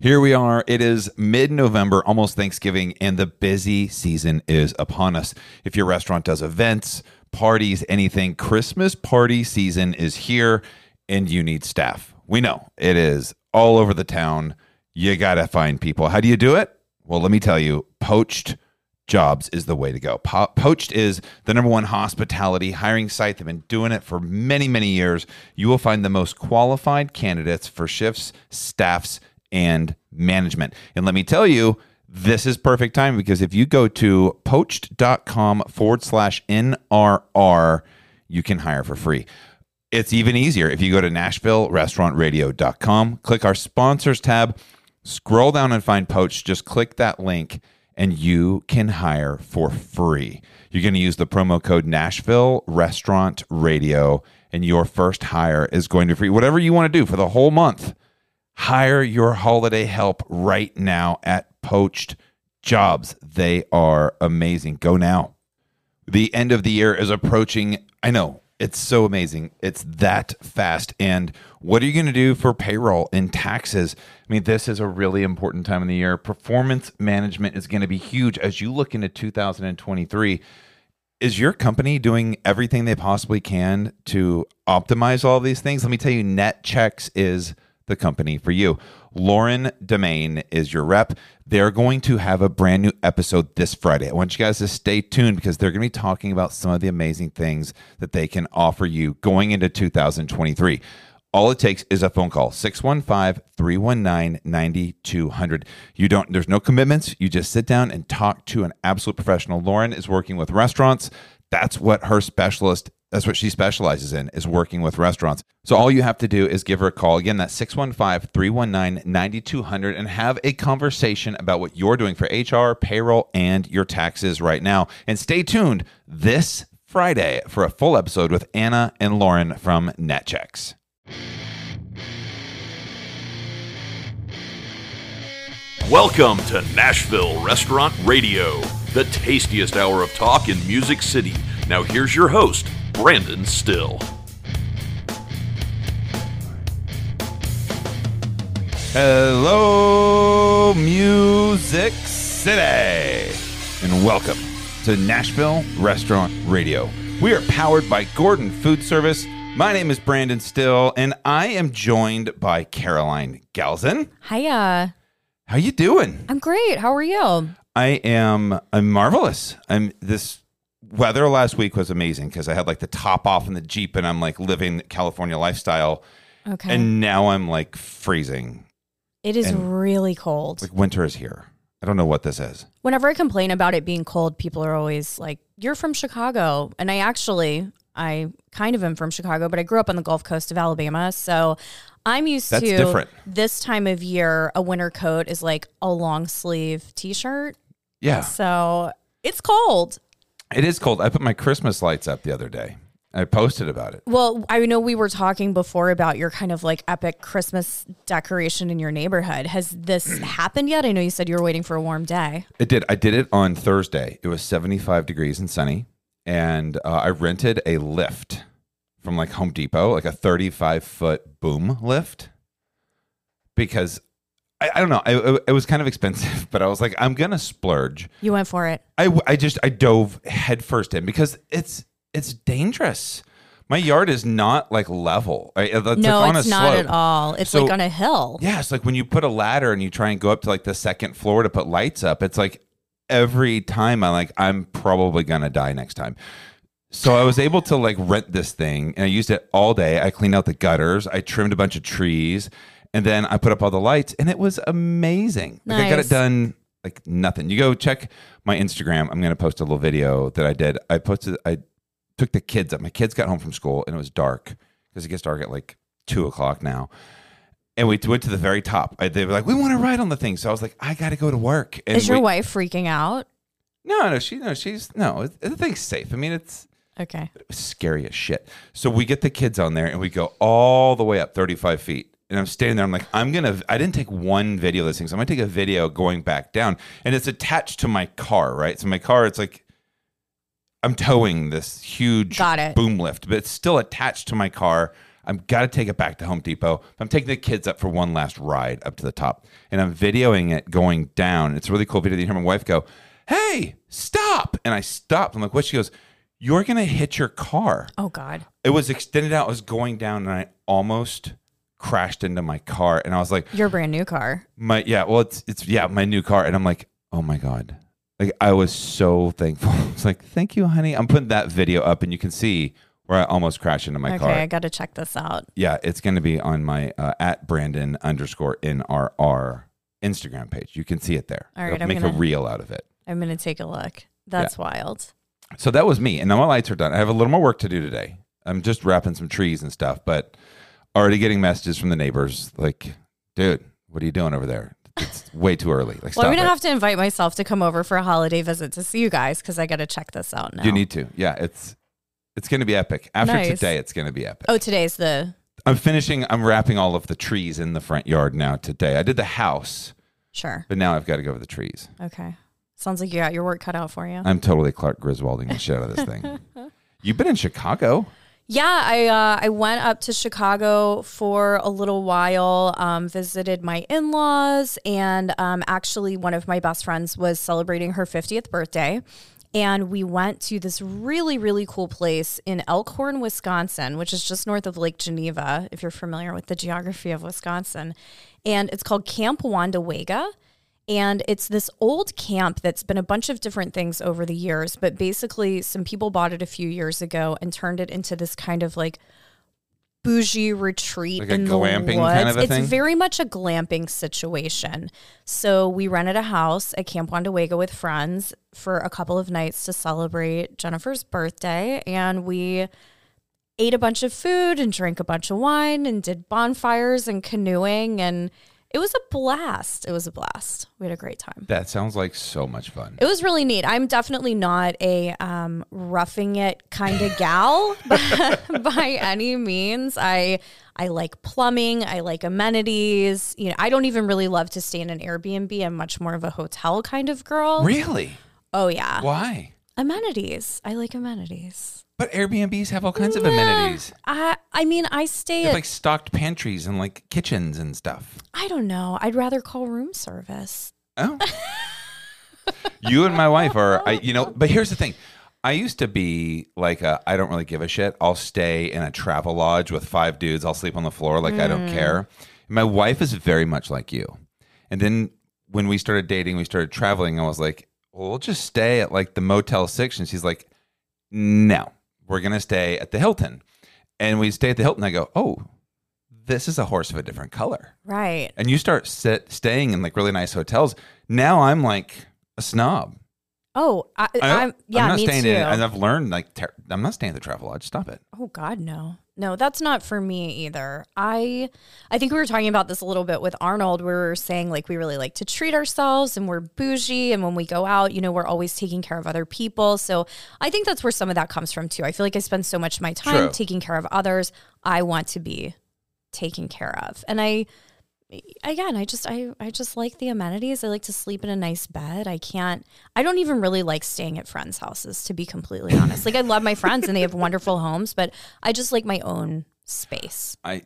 Here we are. It is mid November, almost Thanksgiving, and the busy season is upon us. If your restaurant does events, parties, anything, Christmas party season is here and you need staff. We know it is all over the town. You got to find people. How do you do it? Well, let me tell you, poached jobs is the way to go. Po- Poached is the number one hospitality hiring site. They've been doing it for many, many years. You will find the most qualified candidates for shifts, staffs, and management. And let me tell you, this is perfect time because if you go to poached.com forward slash NRR, you can hire for free. It's even easier if you go to NashvilleRestaurantRadio.com, click our sponsors tab, scroll down and find Poached. Just click that link and you can hire for free. You're going to use the promo code Nashville Restaurant Radio, and your first hire is going to be free. Whatever you want to do for the whole month, hire your holiday help right now at Poached Jobs. They are amazing. Go now. The end of the year is approaching. I know it's so amazing. It's that fast. And what are you going to do for payroll and taxes? I mean, this is a really important time of the year. Performance management is going to be huge as you look into 2023. Is your company doing everything they possibly can to optimize all these things? Let me tell you, Netchex is the company for you. Lauren Domain is your rep. They're going to have a brand new episode this Friday. I want you guys to stay tuned because they're going to be talking about some of the amazing things that they can offer you going into 2023. All it takes is a phone call 615-319-9200. You don't there's no commitments. You just sit down and talk to an absolute professional. Lauren is working with restaurants. That's what her specialist that's what she specializes in is working with restaurants. So all you have to do is give her a call. Again, that's 615-319-9200 and have a conversation about what you're doing for HR, payroll, and your taxes right now. And stay tuned this Friday for a full episode with Anna and Lauren from Netchex. Welcome to Nashville Restaurant Radio, the tastiest hour of talk in Music City. Now, here's your host, Brandon Styll. Hello, Music City, and welcome to Nashville Restaurant Radio. We are powered by Gordon Food Service. My name is Brandon Styll, and I am joined by Caroline Galzin. Hiya. How you doing? I'm great. How are you? I am I'm marvelous. I'm this weather last week was amazing because I had like the top off in the Jeep and I'm like living California lifestyle. Okay. And now I'm like freezing. it is and- really cold. Like winter is here. I don't know what this is. Whenever I complain about it being cold, people are always like, "You're from Chicago." And I actually I kind of am from Chicago, but I grew up on the Gulf Coast of Alabama, so I'm used That's to different. this time of year a winter coat is like a long sleeve t-shirt. Yeah. So, it's cold. It is cold. I put my Christmas lights up the other day. I posted about it. Well, I know we were talking before about your kind of like epic Christmas decoration in your neighborhood. Has this happened yet? I know you said you were waiting for a warm day. It did. I did it on Thursday. It was 75 degrees and sunny. And uh, I rented a lift from like Home Depot, like a 35 foot boom lift, because I, I don't know. I, it was kind of expensive, but I was like, I'm going to splurge. You went for it. I, I just I dove headfirst in because it's it's dangerous. My yard is not like level. I- uh, It's no, like it's not slope. at all. It's So- like on a hill. Yeah, it's like when you put a ladder and you try and go up to like the second floor to put lights up. It's like every time I'm like I'm probably gonna die next time. So I was able to like rent this thing and I used it all day. I cleaned out the gutters, I trimmed a bunch of trees, and then I put up all the lights and it was amazing. Like I got it done like nothing. You go check my Instagram. I'm gonna post a little video that I did. I posted I took the kids up. My kids got home from school and it was dark because it gets dark at like two o'clock now. And we went to the very top. I, they were like, "We want to ride on the thing." So I was like, "I got to go to work." And Is your we- wife freaking out? No, no, she, no, she's no. The thing's safe. I mean, it's Okay. scary as shit. So we get the kids on there and we go all the way up 35 feet. And I'm standing there. I'm like, I'm gonna. I didn't take one video of this thing, so I'm gonna take a video going back down. And it's attached to my car, right? So my car, it's like I'm towing this huge Got it. boom lift, but it's still attached to my car. I've got to take it back to Home Depot. I'm taking the kids up for one last ride up to the top, and I'm videoing it going down. It's a really cool video. You hear my wife go, "Hey, stop!" And I stopped. I'm like, "What?" She goes, "You're gonna hit your car." Oh God. It was extended out. It was going down, and I almost crashed into my car. And I was like, Your brand new car. my yeah, well, it's it's yeah, my new car, and I'm like, oh my god, like I was so thankful. I was like, thank you, honey. I'm putting that video up, and you can see where I almost crashed into my okay, car. Okay, I got to check this out. Yeah, it's going to be on my uh, at Brandon underscore NRR Instagram page. You can see it there. All right, make gonna- make a reel out of it. I'm gonna take a look. That's wild. So that was me, and now my lights are done. I have a little more work to do today. I'm just wrapping some trees and stuff, but already getting messages from the neighbors like, "Dude, what are you doing over there? It's way too early." Like, Well, I'm gonna it. have to invite myself to come over for a holiday visit to see you guys because I got to check this out now. You need to. Yeah, it's it's going to be epic. After Nice. today, it's going to be epic. Oh, today's the I'm finishing. I'm wrapping all of the trees in the front yard now. Today, I did the house, sure. but now I've got to go over the trees. Okay. Sounds like you got your work cut out for you. I'm totally Clark Griswolding the shit out of this thing. You've been in Chicago. Yeah, I uh, I went up to Chicago for a little while, um, visited my in laws, and um, actually one of my best friends was celebrating her 50th birthday. And we went to this really, really cool place in Elkhorn, Wisconsin, which is just north of Lake Geneva, if you're familiar with the geography of Wisconsin. And it's called Camp Wandawega. And it's this old camp that's been a bunch of different things over the years, but basically, some people bought it a few years ago and turned it into this kind of like bougie retreat Like a in the glamping woods. kind of a it's thing? very much a glamping situation. So we rented a house at Camp Wandawega with friends for a couple of nights to celebrate Jennifer's birthday, and we ate a bunch of food and drank a bunch of wine and did bonfires and canoeing and it was a blast. It was a blast. We had a great time. That sounds like so much fun. It was really neat. I'm definitely not a um, roughing it kind of gal by, by any means. I I like plumbing. I like amenities. You know, I don't even really love to stay in an Airbnb. I'm much more of a hotel kind of girl. Really? Oh yeah, Why? amenities. I like amenities. But Airbnbs have all kinds of amenities. I I mean, I stay They at like stocked pantries and like kitchens and stuff. I don't know. I'd rather call room service. Oh. you and my wife are, I, you know, but here's the thing. I used to be like, a, I don't really give a shit. I'll stay in a travel lodge with five dudes. I'll sleep on the floor like I don't hmm. care. My wife is very much like you. And then when we started dating, we started traveling. I was like, well, we'll just stay at like the Motel Six. And she's like, no, we're going to stay at the Hilton. And we stay at the Hilton. I go, oh, this is a horse of a different color Right. and you start sit, staying in like really nice hotels. Now I'm like a snob. Oh, I, I, I'm yeah, I'm not me staying too. in, and I've learned like ter- I'm not staying at the travel lodge. Stop it. Oh God, no, no, that's not for me either. I, I think we were talking about this a little bit with Arnold. We were saying like we really like to treat ourselves, and we're bougie, and when we go out, you know, we're always taking care of other people. So I think that's where some of that comes from too. I feel like I spend so much of my time True. taking care of others. I want to be taken care of, and I. Again, I just I I just like the amenities. I like to sleep in a nice bed. I can't I don't even really like staying at friends' houses to be completely honest. Like I love my friends and they have wonderful homes, but I just like my own space. I,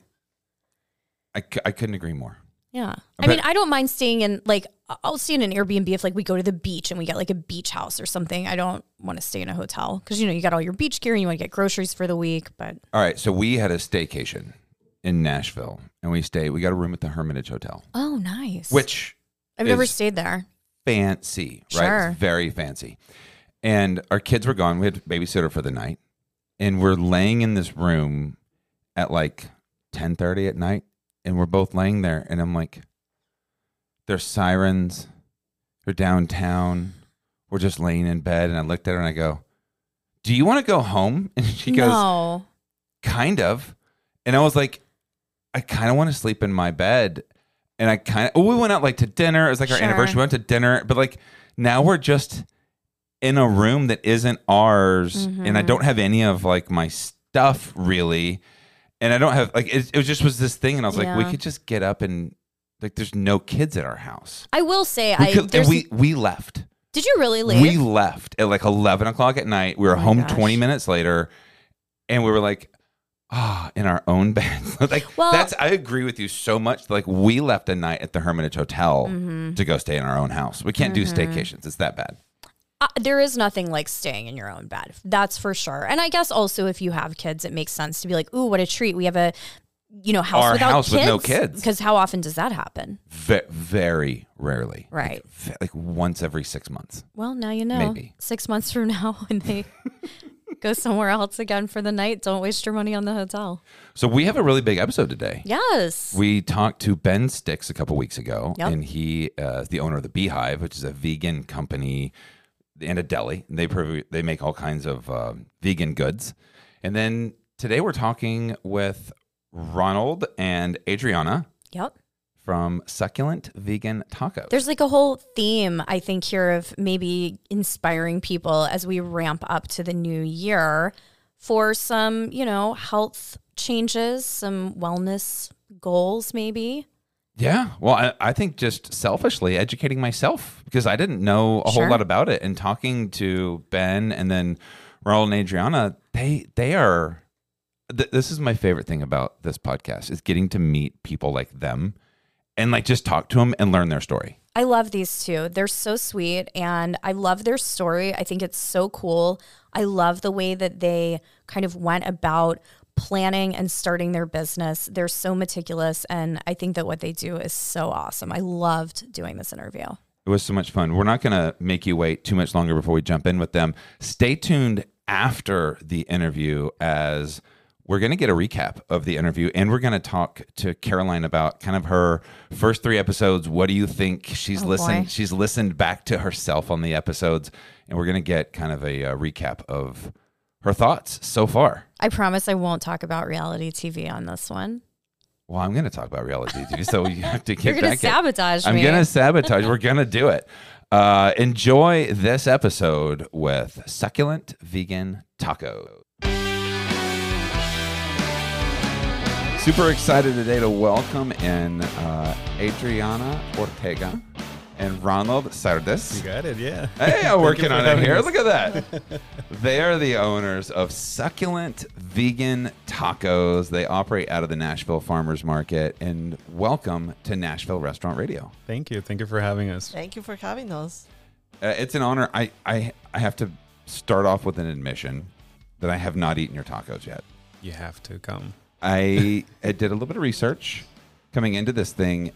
I, c- I couldn't agree more. Yeah. I Okay. mean, I don't mind staying in like I'll stay in an Airbnb if like we go to the beach and we get like a beach house or something. I don't want to stay in a hotel because you know you got all your beach gear and you want to get groceries for the week. But All right, so we had a staycation in Nashville, and we stayed. We got a room at the Hermitage Hotel, oh, nice. which I've never is- stayed there. fancy, right? Sure. It's very fancy. And our kids were gone. We had a babysitter for the night, and we're laying in this room at like ten thirty at night, and we're both laying there, and I'm like, "There's sirens. They're downtown. We're just laying in bed." And I looked at her and I go, "Do you want to go home?" And she goes, no. kind of. And I was like, I kind of want to sleep in my bed. And I kind of, oh, we went out like to dinner. It was like our Sure. anniversary. We went to dinner, but like now we're just in a room that isn't ours. And Mm-hmm. I don't have any of like my stuff really. And I don't have like, it, it was just was this thing. And I was like, we Yeah. could just get up and like, there's no kids at our house. I will say We I could, and there's, we, we left. did you really leave? We left at like 11 o'clock at night. We were Oh home gosh. 20 minutes later. And we were like, ah, in our own beds. like Well- that's I agree with you so much. Like we left a night at the Hermitage Hotel Mm-hmm. to go stay in our own house. We can't do staycations. It's that bad. Uh, there is nothing like staying in your own bed. That's for sure. And I guess also if you have kids, it makes sense to be like, ooh, what a treat. We have a, you know, house Our without house kids. with no kids. Because how often does that happen? Ve- very rarely. Right. Like, like once every six months. Well, now you know. Maybe. Six months from now, when they go somewhere else again for the night, don't waste your money on the hotel. So we have a really big episode today. Yes. We talked to Ben Sticks a couple weeks ago, Yep. and he uh, is the owner of the Beehive, which is a vegan company and a deli. They prov- they make all kinds of um, vegan goods. And then today we're talking with Ronald and Adriana yep. From Succulent Vegan Tacos. There's like a whole theme, I think, here of maybe inspiring people as we ramp up to the new year for some, you know, health changes, some wellness goals, maybe. Yeah. Well, I, I think just selfishly educating myself because I didn't know a Sure. whole lot about it. And talking to Ben and then Ronald and Adriana, they they are. Th- this is my favorite thing about this podcast is getting to meet people like them, and like just talk to them and learn their story. I love these two. They're so sweet and I love their story. I think it's so cool. I love the way that they kind of went about planning and starting their business. They're so meticulous and I think that what they do is so awesome. I loved doing this interview. It was so much fun. We're not going to make you wait too much longer before we jump in with them. Stay tuned after the interview as we're going to get a recap of the interview and we're going to talk to Caroline about kind of her first 3 episodes. What do you think she's Oh, listened boy. she's listened back to herself on the episodes and we're going to get kind of a, uh recap of her thoughts so far. I promise I won't talk about reality TV on this one. Well, I'm going to talk about reality TV, so you have to get You're going to back in. sabotage I'm gonna sabotage. We're gonna do it. Uh, enjoy this episode with succulent vegan taco. Super excited today to welcome in uh, Adriana Ortega and Ronald Cerdas. You got it, yeah. Hey, I'm working on it here. us. Look at that. they are the owners of Succulent Vegan Tacos. They operate out of the Nashville Farmers Market. And welcome to Nashville Restaurant Radio. Thank you. Thank you for having us. Thank you for having us. Uh, it's an honor. I, I I have to start off with an admission that I have not eaten your tacos yet. You have to come. I, I did a little bit of research coming into this thing,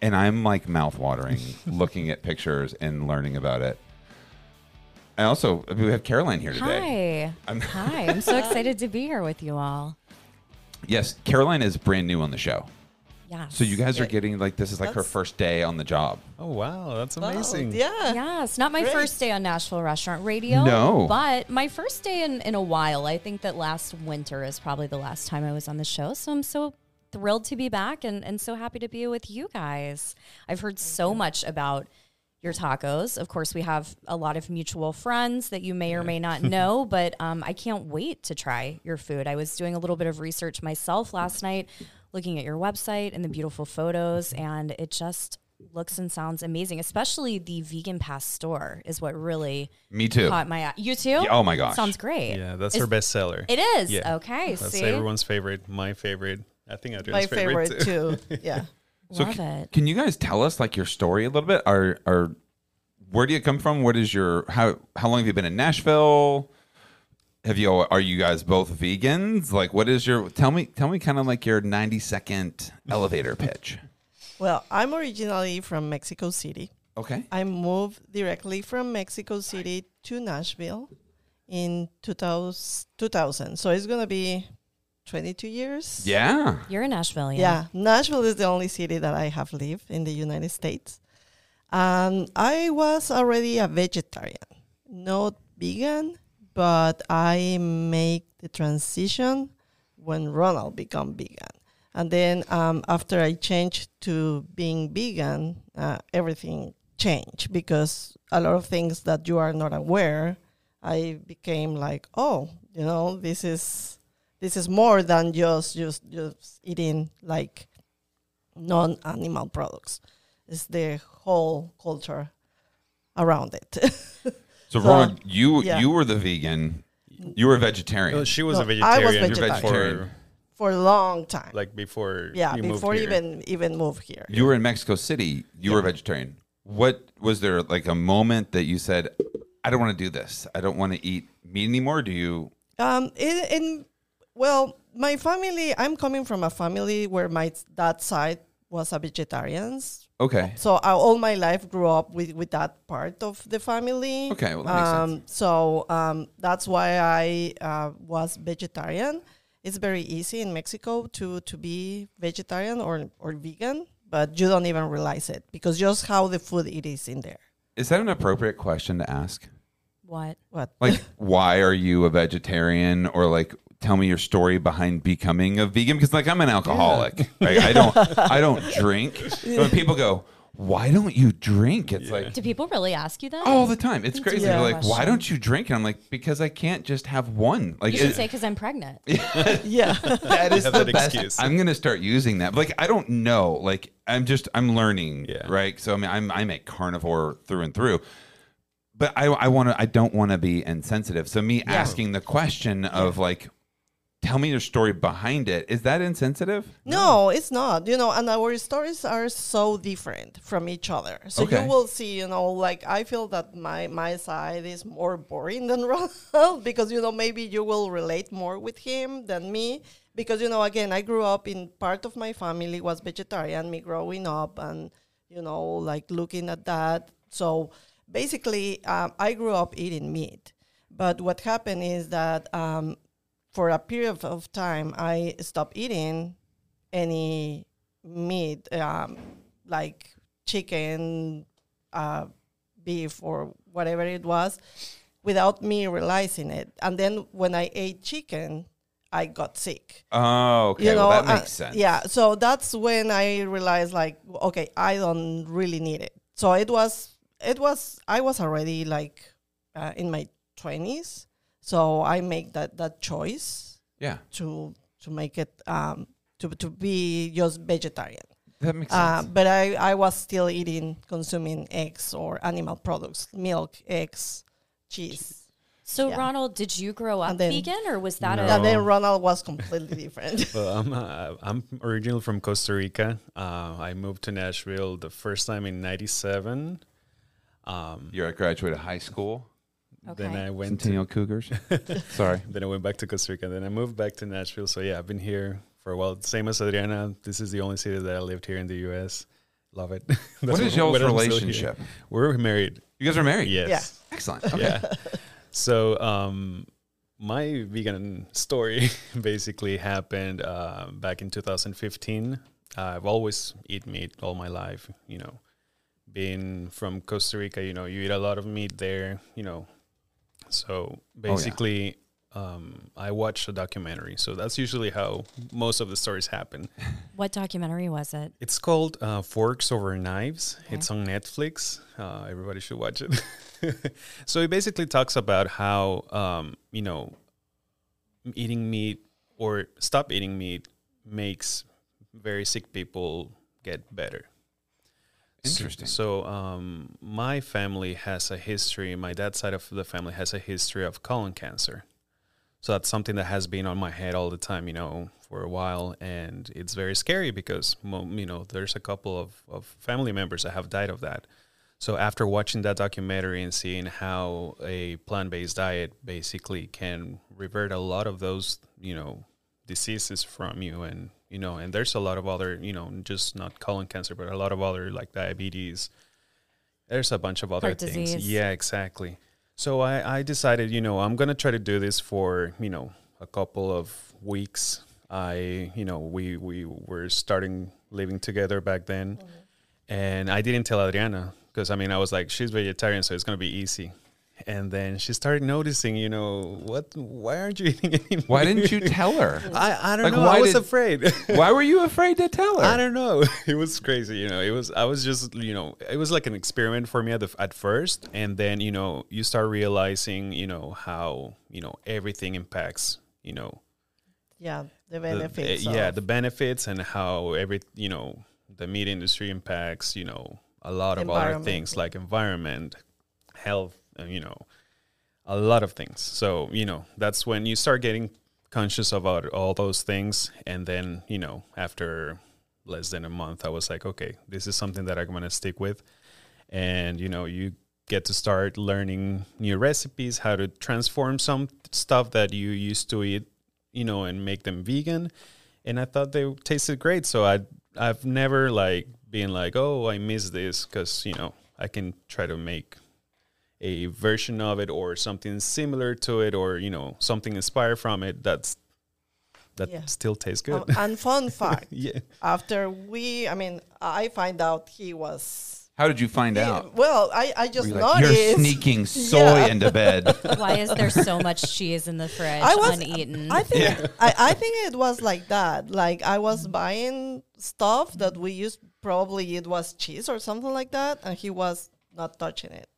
and I'm like mouth watering looking at pictures and learning about it. I also we have Caroline here today. Hi. I'm- Hi. I'm so excited to be here with you all. Yes, Caroline is brand new on the show, Yeah. so you guys are getting like this is like her That's- first day on the job. Oh wow, that's Wow, amazing. yeah. Yes, not my Great. first day on Nashville Restaurant Radio. No. But my first day in, in a while. I think that last winter is probably the last time I was on the show. So I'm so thrilled to be back and, and so happy to be with you guys. I've heard so much about your tacos. Of course, we have a lot of mutual friends that you may or may not know, but um, I can't wait to try your food. I was doing a little bit of research myself last night, looking at your website and the beautiful photos, mm-hmm. and it just looks and sounds amazing. Especially the vegan pastor is what really Me too. caught my eye. You too? Yeah, oh my gosh. sounds great. Yeah, that's Is- her best seller. It is Yeah. okay. That's see, everyone's favorite. My favorite. I think Adrian's My favorite, too. Yeah. So love c- it. Can you guys tell us like your story a little bit? Are are where do you come from? What is your how how long have you been in Nashville? Have you are you guys both vegans? Like what is your tell me tell me kind of like your 90 second elevator pitch. Well, I'm originally from Mexico City. Okay. I moved directly from Mexico City to Nashville in 2000. 2000. So it's going to be 22 years. Yeah. You're in Nashville, yeah. Yeah. Nashville is the only city that I have lived in the United States. Um, I was already a vegetarian, not vegan, but I make the transition when Ronald become vegan. And then um, after I changed to being vegan, uh, everything changed because a lot of things that you are not aware, I became like, oh, you know, this is this is more than just just just eating like non-animal products. It's the whole culture around it. So, So, Ron, you yeah. you were the vegan. You were a vegetarian. Oh, she was No, I was vegetarian. vegetarian. For, for a long time. Like before yeah, you moved before here. even even move here. You were in Mexico City. You were a vegetarian. What was there like a moment that you said, "I don't want to do this. I don't want to eat meat anymore"? Do you? Um, in, in well, my family. I'm coming from a family where my dad side was a vegetarians. Okay. So I, all my life grew up with, with that part of the family. Okay, well, that makes um, sense. So um, that's why I uh, was vegetarian. It's very easy in Mexico to to be vegetarian or or vegan, but you don't even realize it because just how the food it is in there. Is that an appropriate question to ask? What? What? Like, why are you a vegetarian? Or like, tell me your story behind becoming a vegan. Because like, I'm an alcoholic. Right? I don't. I don't drink. When people go, "Why don't you drink?" It's like. Do people really ask you that? All the time. It's crazy. Yeah. They're like, why don't you drink? And I'm like, because I can't just have one. Like, you should it- say because I'm pregnant. yeah. that is the that best. excuse. I'm gonna start using that. But Like I don't know. Like I'm just I'm learning. Yeah. Right. So I mean I'm I'm a carnivore through and through. But I I want to I don't want to be insensitive. So me asking the question of like, tell me your story behind it. Is that insensitive? No, it's not. You know, and our stories are so different from each other. So Okay. you will see, you know, like I feel that my my side is more boring than Ronald because you know maybe you will relate more with him than me because you know again I grew up in part of my family was vegetarian, me growing up and you know like looking at that. So basically, um, I grew up eating meat, but what happened is that. Um, for a period of time, I stopped eating any meat, um, like chicken, uh, beef, or whatever it was, without me realizing it. And then when I ate chicken, I got sick. Oh, okay. You know, well, that uh, makes sense. Yeah, so that's when I realized, like, okay, I don't really need it. So it was, it was, I was already like uh, in my twenties, so I make that that choice Yeah. to to make it um, to to be just vegetarian. That makes Uh, sense. but I, I was still eating, consuming eggs or animal products, milk, eggs, cheese. So, Yeah. Ronald, did you grow up then- vegan or was that No. a. And then Ronald was completely different. Well, I'm uh, I'm originally from Costa Rica. Uh, I moved to Nashville the first time in '97. Um, You're a graduate of high school. Then I went to, Centennial Cougars. Sorry. then I went back to Costa Rica. Then I moved back to Nashville. So yeah, I've been here for a while. Same as Adriana. This is the only city that I lived here in the U.S. Love it. What is why- y'all's why I'm still here. relationship? We're married. You guys are married. Yes. Yeah. Excellent. Okay. yeah. So um, my vegan story basically happened uh, back in 2015. I've always eaten meat all my life. You know, being from Costa Rica, you know, you eat a lot of meat there. You know, so basically. Um, I watched a documentary, so that's usually how most of the stories happen. What documentary was it? It's called uh, Forks Over Knives. It's on Netflix. Uh, everybody should watch it. so it basically talks about how um, you know eating meat or stop eating meat makes very sick people get better. Interesting. So, um, my family has a history. My dad's side of the family has a history of colon cancer. So that's something that has been on my head all the time, you know, for a while, and it's very scary because, you know, there's a couple of, of family members that have died of that. So after watching that documentary and seeing how a plant-based diet basically can revert a lot of those, you know, diseases from you, and you know, and there's a lot of other, you know, just not colon cancer, but a lot of other like diabetes. There's a bunch of other Heart things. disease. Yeah, exactly. So I, I decided, you know, I'm gonna try to do this for, you know, a couple of weeks. I, you know, we we were starting living together back then, mm-hmm. and I didn't tell Adriana because I mean I was like, she's vegetarian, so it's gonna be easy. And then she started noticing, you know, what? Why aren't you eating any? Why didn't you tell her? I I don't Like, know. why I was did- afraid. Why were you afraid to tell her? I don't know. It was crazy, you know. It was I was just, you know, it was like an experiment for me at the, at first, and then you know you start realizing, you know, how you know everything impacts, you know, yeah, the the- benefits. uh, yeah, the benefits and how every you know the meat industry impacts, you know, a lot of other things like environment, health, Uh, you know, a lot of things. So you know that's when you start getting conscious about all those things. And then, you know, after less than a month, I was like, okay, this is something that I'm going to stick with. And, you know, you get to start learning new recipes, how to transform some stuff that you used to eat, you know, and make them vegan. And I thought they tasted great. So I, I've never like been like, oh, I miss this because, you know, I can try to make a version of it or something similar to it or you know something inspired from it that's that Yeah. still tastes good Um, and fun fact, yeah after we, I mean, I find out he was. How did you find he- out? well, I, I just Were you like, noticed. You're sneaking soy Yeah. into bed. Why is there so much cheese in the fridge I was uneaten? I think I, I think it was like that. Like I was buying stuff that we used probably it was cheese or something like that, and he was not touching it.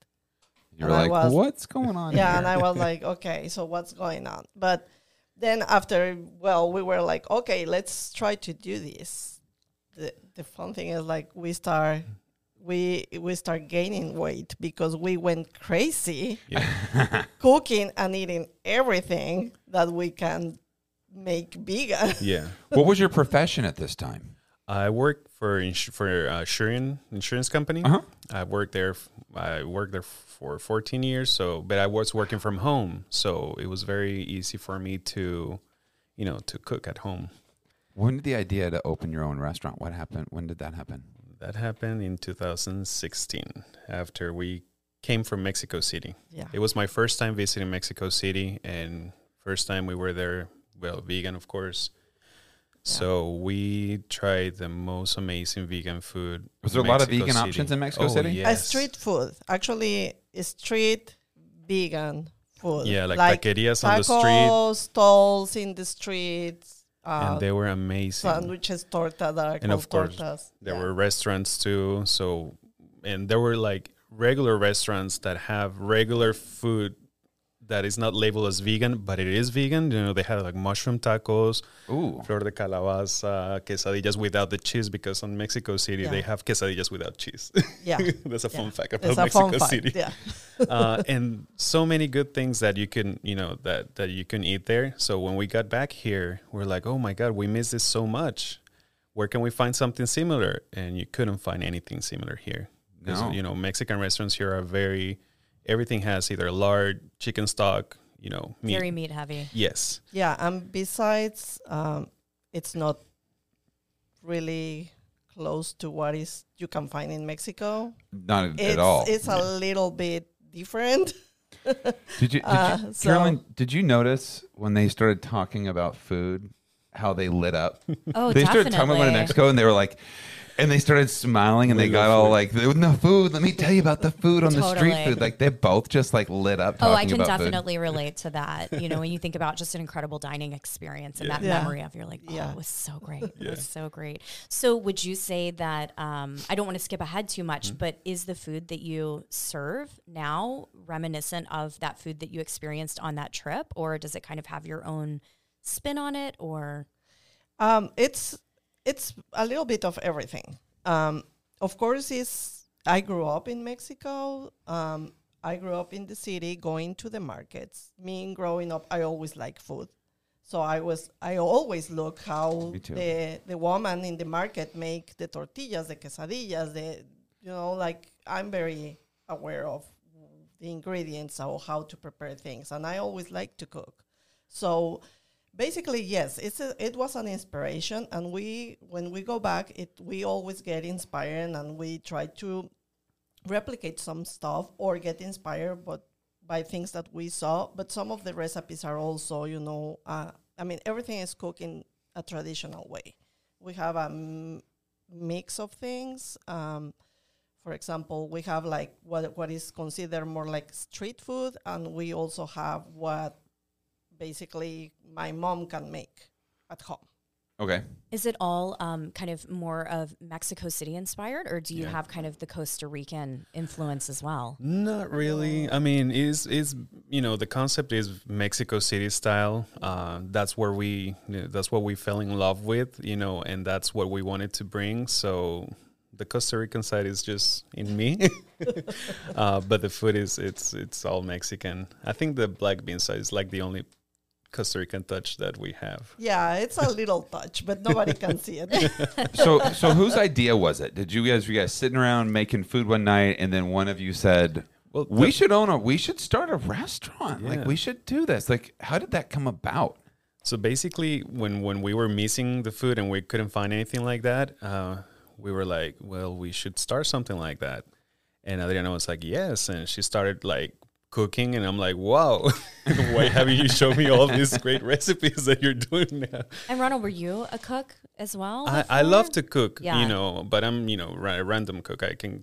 You're And like, was- what's going on? Yeah, here? and I was like, okay, so what's going on? But then after, well, we were like, okay, let's try to do this. The the fun thing is like we start we we start gaining weight because we went crazy yeah cooking and eating everything that we can make vegan. yeah what was your profession at this time? i work for ins- for uh, Shurian insurance company Uh-huh. i worked there f- i worked there for 14 years so but i was working from home so it was very easy for me to you know to cook at home When did the idea to open your own restaurant? What happened? When did that happen? that happened in 2016 after we came from mexico city Yeah. It was my first time visiting Mexico City, and first time we were there. Well, vegan, of course. So we tried the most amazing vegan food. Was there in a lot of vegan City. options in Mexico Oh, City? A Yes. street food. Actually, a street vegan food. Yeah, like, taquerias on the street, stalls in the streets, uh, and they were amazing. sandwiches, torta that are And of course, tortas. There Yeah. were restaurants too. So, and there were like regular restaurants that have regular food that is not labeled as vegan, but it is vegan. You know, they had like mushroom tacos, Ooh. flor de calabaza, quesadillas without the cheese because on Mexico City Yeah. they have quesadillas without cheese. Yeah. That's a fun Yeah. fact about It's Mexico fun fact. City. Yeah. uh, and so many good things that you can, you know, that that you can eat there. So when we got back here, we're like, oh my god, we miss this so much. Where can we find something similar? And you couldn't find anything similar here. 'Cause, No. You know, Mexican restaurants here are very. Everything has either lard, chicken stock, you know, meat. Very meat heavy. yes. Yeah, and besides, um, it's not really close to what is you can find in Mexico. Not at- It's, at all. It's a little bit different. Did you, did Uh, you so- Carolyn, did you notice when they started talking about food, how they lit up? Oh, they started definitely. talking about in Mexico and they were like, and they started smiling and they got all like, the food, let me tell you about the food on the street Totally. food. Like they both just like lit up Oh, talking I can about food. definitely relate to that. You know, when you think about just an incredible dining experience and that Yeah. memory of you're like, oh, Yeah. it was so great. It was so great. So would you say that um, I don't want to skip ahead too much, Mm-hmm. but is the food that you serve now reminiscent of that food that you experienced on that trip, or does it kind of have your own spin on it? Or Um, it's it's a little bit of everything. Um, of course, is I grew up in Mexico. Um, I grew up in the city, going to the markets. Me growing up, I always like food, so I was I always look how the the woman in the market make the tortillas, the quesadillas, the you know like I'm very aware of the ingredients or how to prepare things, and I always like to cook. So basically yes it's a, it was an inspiration and we when we go back it we always get inspired and we try to replicate some stuff or get inspired but by things that we saw. But some of the recipes are also you know uh, i mean everything is cooked in a traditional way. We have a m- mix of things um, for example we have like what what is considered more like street food and we also have what basically my mom can make at home. Okay. is it all um, kind of more of Mexico City inspired, or do you Yeah. have kind of the Costa Rican influence as well? Not really. I mean, is is you know the concept is Mexico City style. Uh, that's where we that's what we fell in love with, you know, and that's what we wanted to bring. So the Costa Rican side is just in me, uh, but the food is it's it's all Mexican. I think the black bean side is like the only Costa Rican touch that we have. Yeah, it's a little touch, but nobody can see it. So, so whose idea was it? Did you guys, were you guys sitting around making food one night, and then one of you said, Well, "We the- should own a, we should start a restaurant. Like, we should do this." Like, how did that come about? So basically, when when we were missing the food and we couldn't find anything like that, uh, we were like, well, we should start something like that. And Adriana was like, yes, and she started like cooking, and I'm like, wow, why haven't you shown me all these great recipes that you're doing now? And Ronald, were you a cook as well? I, I love to cook, Yeah. you know, but I'm, you know, a random cook. I can,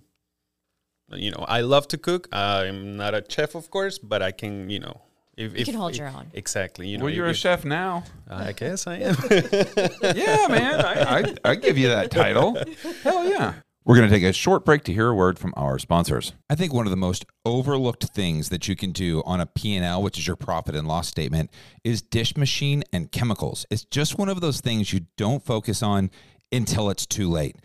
you know, I love to cook. I'm not a chef, of course, but I can, you know, if, You can hold your own. Exactly. You know, well, you're a chef now. Uh, I guess I am. yeah, man. I, I, I give you that title. Hell yeah. We're going to take a short break to hear a word from our sponsors. I think one of the most overlooked things that you can do on a P&L, which is your profit and loss statement, is dish machine and chemicals. It's just one of those things you don't focus on until it's too late.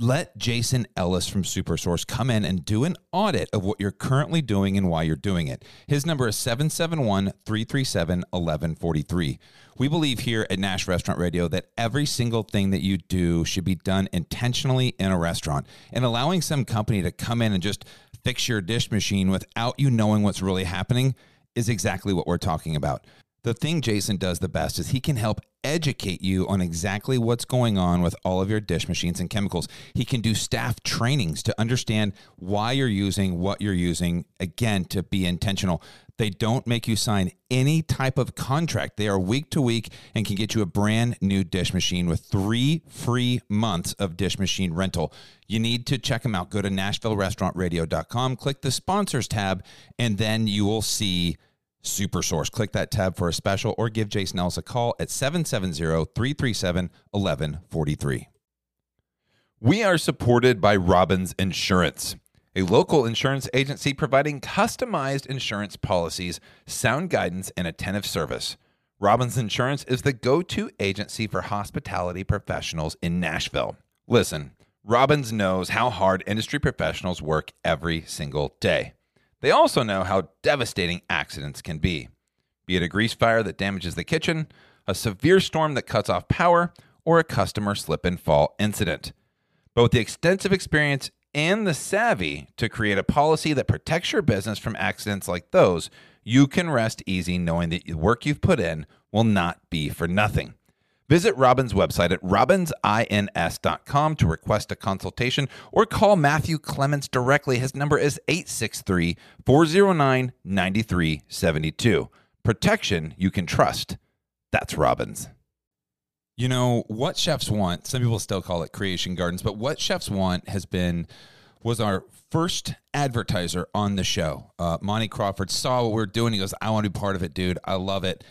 Let Jason Ellis from Supersource come in and do an audit of what you're currently doing and why you're doing it. His number is 771 337 1143. We believe here at Nash Restaurant Radio that every single thing that you do should be done intentionally in a restaurant. And allowing some company to come in and just fix your dish machine without you knowing what's really happening is exactly what we're talking about. The thing Jason does the best is he can help educate you on exactly what's going on with all of your dish machines and chemicals. He can do staff trainings to understand why you're using what you're using, again, to be intentional. They don't make you sign any type of contract. They are week to week and can get you a brand new dish machine with three free months of dish machine rental. You need to check them out. Go to NashvilleRestaurantRadio.com, click the sponsors tab, and then you will see Super Source. Click that tab for a special or give Jason Ellis a call at 770 337 1143. We are supported by Robbins Insurance, a local insurance agency providing customized insurance policies, sound guidance, and attentive service. Robbins Insurance is the go to agency for hospitality professionals in Nashville. Listen, Robbins knows how hard industry professionals work every single day. They also know how devastating accidents can be, be it a grease fire that damages the kitchen, a severe storm that cuts off power, or a customer slip and fall incident. But with the extensive experience and the savvy to create a policy that protects your business from accidents like those, you can rest easy knowing that the work you've put in will not be for nothing. Visit Robbins' website at robinsins.com to request a consultation or call Matthew Clements directly. His number is 863 409 9372. Protection you can trust. That's Robbins'. You know, what chefs want, some people still call it creation gardens, but what chefs want has been was our first advertiser on the show. Uh, Monty Crawford saw what we are doing. He goes, I want to be part of it, dude. I love it.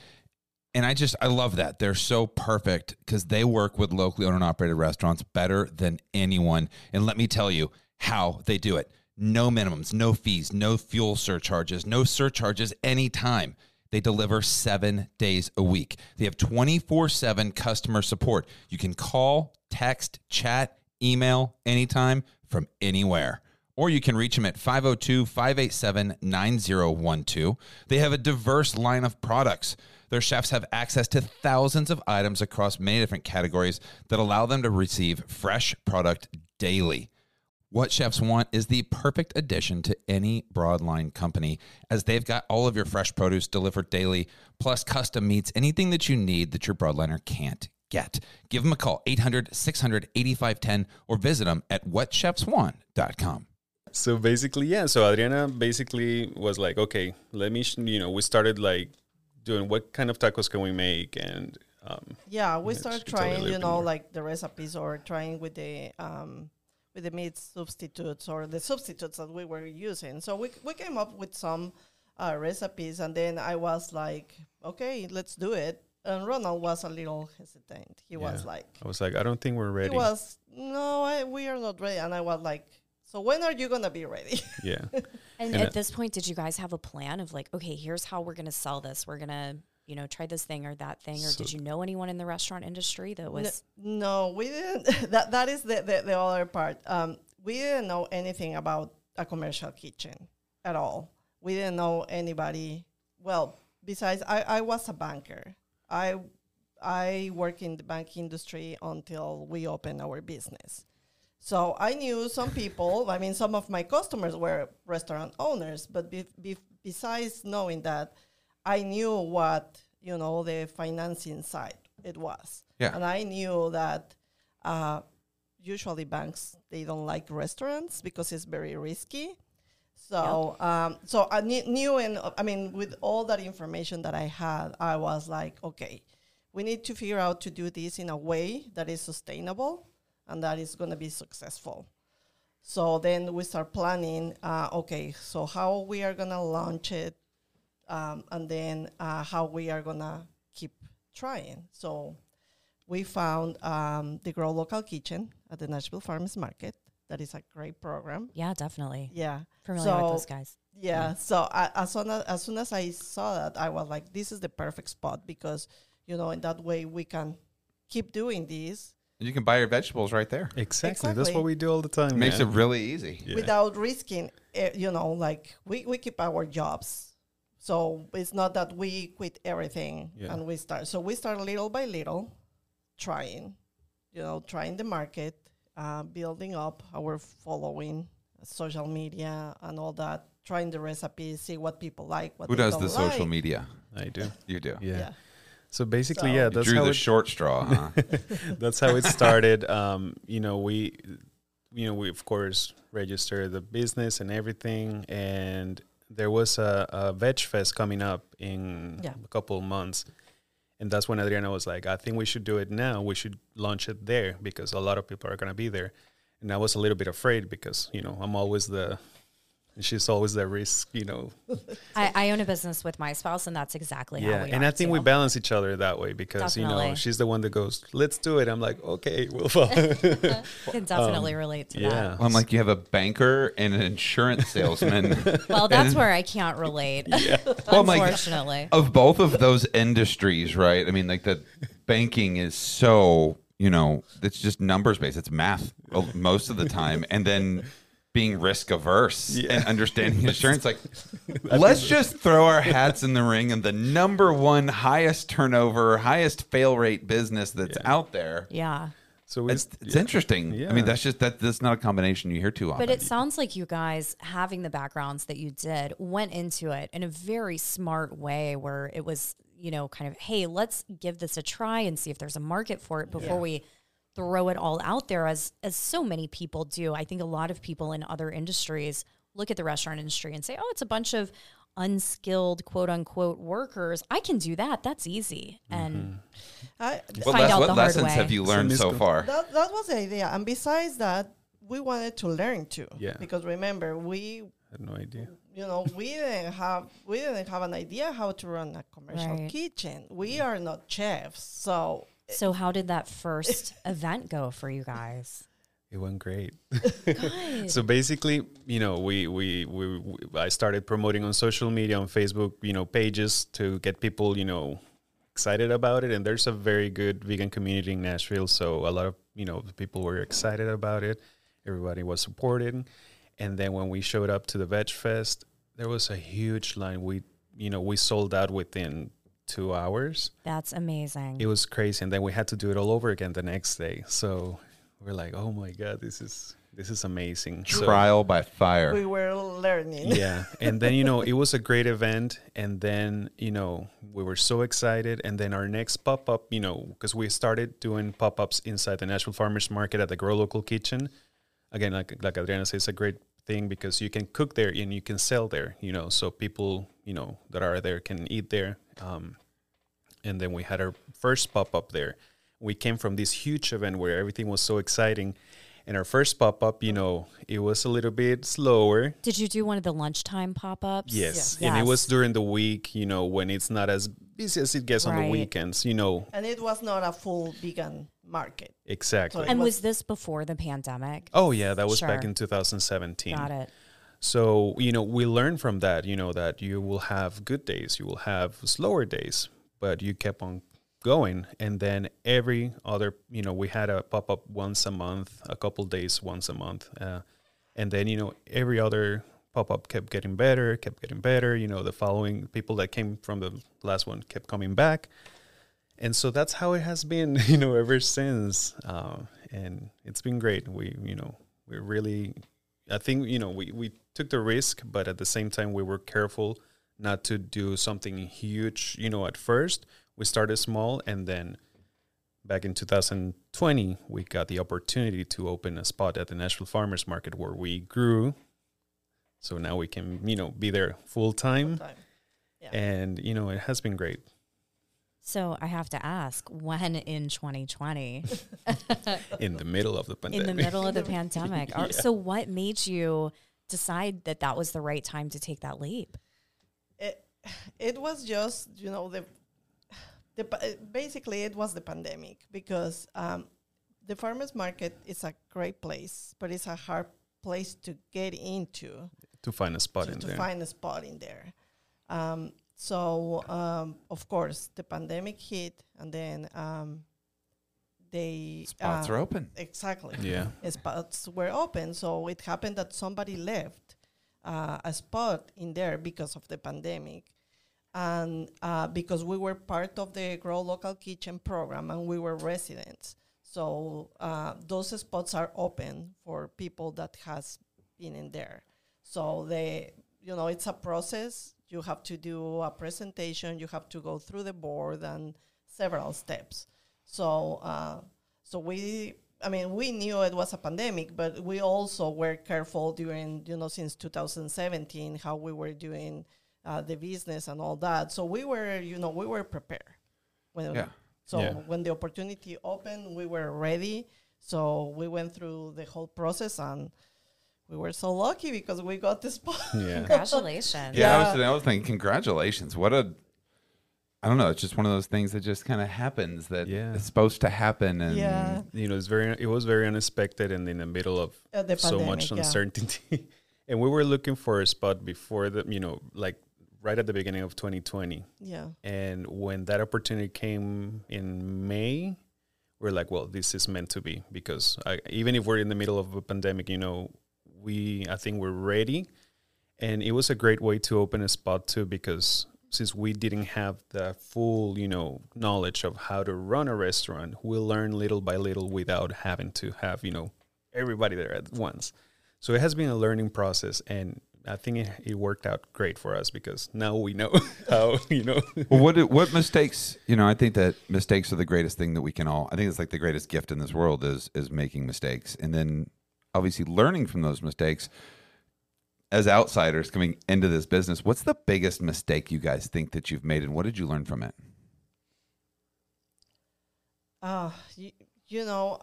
And I just, I love that. They're so perfect because they work with locally owned and operated restaurants better than anyone. And let me tell you how they do it no minimums, no fees, no fuel surcharges, no surcharges anytime. They deliver seven days a week. They have 24 7 customer support. You can call, text, chat, email anytime from anywhere. Or you can reach them at 502 587 9012. They have a diverse line of products. Their chefs have access to thousands of items across many different categories that allow them to receive fresh product daily. What chefs want is the perfect addition to any broadline company, as they've got all of your fresh produce delivered daily, plus custom meats, anything that you need that your broadliner can't get. Give them a call, 800 600 8510, or visit them at whatchefswant.com. So basically, yeah. So Adriana basically was like, okay, let me, you know, we started like doing what kind of tacos can we make, and um, Yeah, we Yeah, started trying, you know, more. like the recipes or trying with the um, with the meat substitutes or the substitutes that we were using. So we we came up with some uh, recipes, and then I was like, okay, let's do it. And Ronald was a little hesitant. He was like, I was like, I don't think we're ready. he was, no, I, we are not ready. And I was like, so when are you gonna be ready? yeah. And, And at it- this point, did you guys have a plan of like, okay, here's how we're going to sell this. We're going to, you know, try this thing or that thing. Or So- did you know anyone in the restaurant industry that N- was? no, we didn't. that that is the, the, the other part. Um, we didn't know anything about a commercial kitchen at all. We didn't know anybody. Well, besides, I, I was a banker. I I work in the bank industry until we opened our business. So I knew some people. I mean, some of my customers were restaurant owners, but be, be, besides knowing that, I knew what you know the financing side it was, Yeah. and I knew that uh, usually banks they don't like restaurants because it's very risky. So, um, so I knew, knew, and uh, I mean, with all that information that I had, I was like, okay, we need to figure out to do this in a way that is sustainable and that is going to be successful. So then we start planning. Uh, okay, so how we are going to launch it, um, and then uh, how we are going to keep trying. So we found um, the Grow Local Kitchen at the Nashville Farmers Market. That is a great program. Yeah, definitely. Yeah. Familiar So- with those guys. Yeah. So I, as soon as, as soon as I saw that, I was like, this is the perfect spot because, you know, in that way we can keep doing this You can buy your vegetables right there. Exactly. That's what we do all the time. It makes it really easy. Yeah. without risking, eh, you know, like we, we keep our jobs. So it's not that we quit everything Yeah. and we start. So we start little by little, trying, you know, trying the market, uh, building up our following, social media and all that, trying the recipes, see what people like, what Who they does don't the social like. media? I do. You do. Yeah. Yeah. So basically, So- yeah, You that's drew how the it, short straw, huh? that's how it started. Um, you know, we, you know, we of course registered the business and everything, and there was a, a veg fest coming up in Yeah. a couple of months, and that's when Adriana was like, "I think we should do it now. We should launch it there because a lot of people are gonna be there." And I was a little bit afraid because you know I'm always the, and she's always the risk, you know, I, I own a business with my spouse, and that's exactly how yeah, we and are I think we balance each other that way because you know she's the one that goes, "Let's do it." I'm like, "Okay, we'll." follow." can definitely relate to um, yeah, I'm like, you have a banker and an insurance salesman. Well, that's where I can't relate. Well, I'm like- Unfortunately. of both of those industries, right? I mean, like the banking is so, you know, it's just numbers based. It's math most of the time. And then being risk averse and understanding insurance, like, let's just throw our hats in the ring and the number one highest turnover, highest fail rate business that's out there. yeah. so we, It's, it's interesting. I mean, that's just that. That's not a combination you hear too often. But it sounds like you guys having the backgrounds that you did went into it in a very smart way where it was, you know, kind of, hey, let's give this a try and see if there's a market for it before we throw it all out there as as so many people do. I think a lot of people in other industries look at the restaurant industry and say, "Oh, it's a bunch of unskilled quote unquote workers. I can do that. That's easy." And mm-hmm. I, what find les- out what the hard lessons way. have you learned so Misco- far? that, that was the idea. And besides that, we wanted to learn too. Yeah. Because remember, we had no idea. you know we didn't have we didn't have an idea how to run a commercial Right. kitchen. We are not chefs, so so how did that first event go for you guys? It went great. So basically, you know, we, we we we I started promoting on social media on Facebook, you know, pages to get people, you know, excited about it. And there's a very good vegan community in Nashville, so a lot of you know people were excited about it. Everybody was supporting, and then when we showed up to the Veg Fest, there was a huge line. We you know we sold out within two hours. That's amazing. It was crazy, and then we had to do it all over again the next day. So we're like, oh my god, this is this is amazing. So- Trial by fire. we were learning. yeah and then you know it was a great event and then you know we were so excited and then our next pop-up you know because we started doing pop-ups inside the nashville farmers market at the grow local kitchen again like like adriana says it's a great thing because you can cook there and you can sell there you know so people you know that are there can eat there um, and then we had our first pop-up there we came from this huge event where everything was so exciting and our first pop-up you know it was a little bit slower Did you do one of the lunchtime pop ups? Yes. Yes. And it was during the week, you know, when it's not as busy as it gets on the weekends, you know. And it was not a full vegan market. Exactly. So And was- was this before the pandemic? oh, yeah, that was back in 2017. Got it. So, you know, we learned from that, you know, that you will have good days, you will have slower days, but you kept on going. And then every other, you know, we had a pop up once a month, a couple days once a month. Uh, and then, you know, every other pop up kept getting better, kept getting better. You know, the following people that came from the last one kept coming back, and so that's how it has been. You know, ever since, uh, and it's been great. We, you know, we really, I think, you know, we we took the risk, but at the same time, we were careful not to do something huge. You know, at first we started small, and then back in 2020, we got the opportunity to open a spot at the Nashville Farmers Market where we grew. So now we can, you know, be there full time. Time. Yeah. And, you know, it has been great. So I have to ask, when in 2020, In the middle of the in pandemic. the middle of the pandemic, are- so what made you decide that that was the right time to take that leap? it, it was just you know the the basically it was the pandemic because um, the farmers market is a great place but it's a hard place to get into to find a spot to, in to there. find a spot in there um, so um, of course the pandemic hit and then um, they Spots uh, are open. exactly yeah. spots were open. So it happened that somebody left uh, a spot in there because of the pandemic. And uh, because we were part of the Grow Local Kitchen program and we were residents. So uh, those spots are open for people that has been in there. So they, you know, it's a process. You have to do a presentation. You have to go through the board and several steps. So, uh, so we, I mean, we knew it was a pandemic, but we also were careful during, you know, since 2017, how we were doing uh, the business and all that. So we were, you know, we were prepared. When, Yeah. So Yeah. when the opportunity opened, we were ready. So we went through the whole process and we were so lucky because we got this spot. Yeah. Congratulations. Yeah, I was, I was thinking, congratulations. What a, I don't know. It's just one of those things that just kind of happens that Yeah. it's supposed to happen. And yeah. You know, it's very, it was very unexpected and in the middle of Uh, the so much pandemic, yeah. uncertainty. and we were looking for a spot before the, you know, like right at the beginning of 2020. Yeah. And when that opportunity came in May, we're like, well, this is meant to be because I, even if we're in the middle of a pandemic, you know, we, I think we're ready. And it was a great way to open a spot too because since we didn't have the full, you know, knowledge of how to run a restaurant, we learned little by little without having to have, you know, everybody there at once. So it has been a learning process and I think it, it worked out great for us because now we know how, you know, Well, what what mistakes? You know, I think that mistakes are the greatest thing that we can all. I think it's like the greatest gift in this world is is making mistakes, and then obviously learning from those mistakes. As outsiders coming into this business, what's the biggest mistake you guys think that you've made, and what did you learn from it? Uh, you, you know,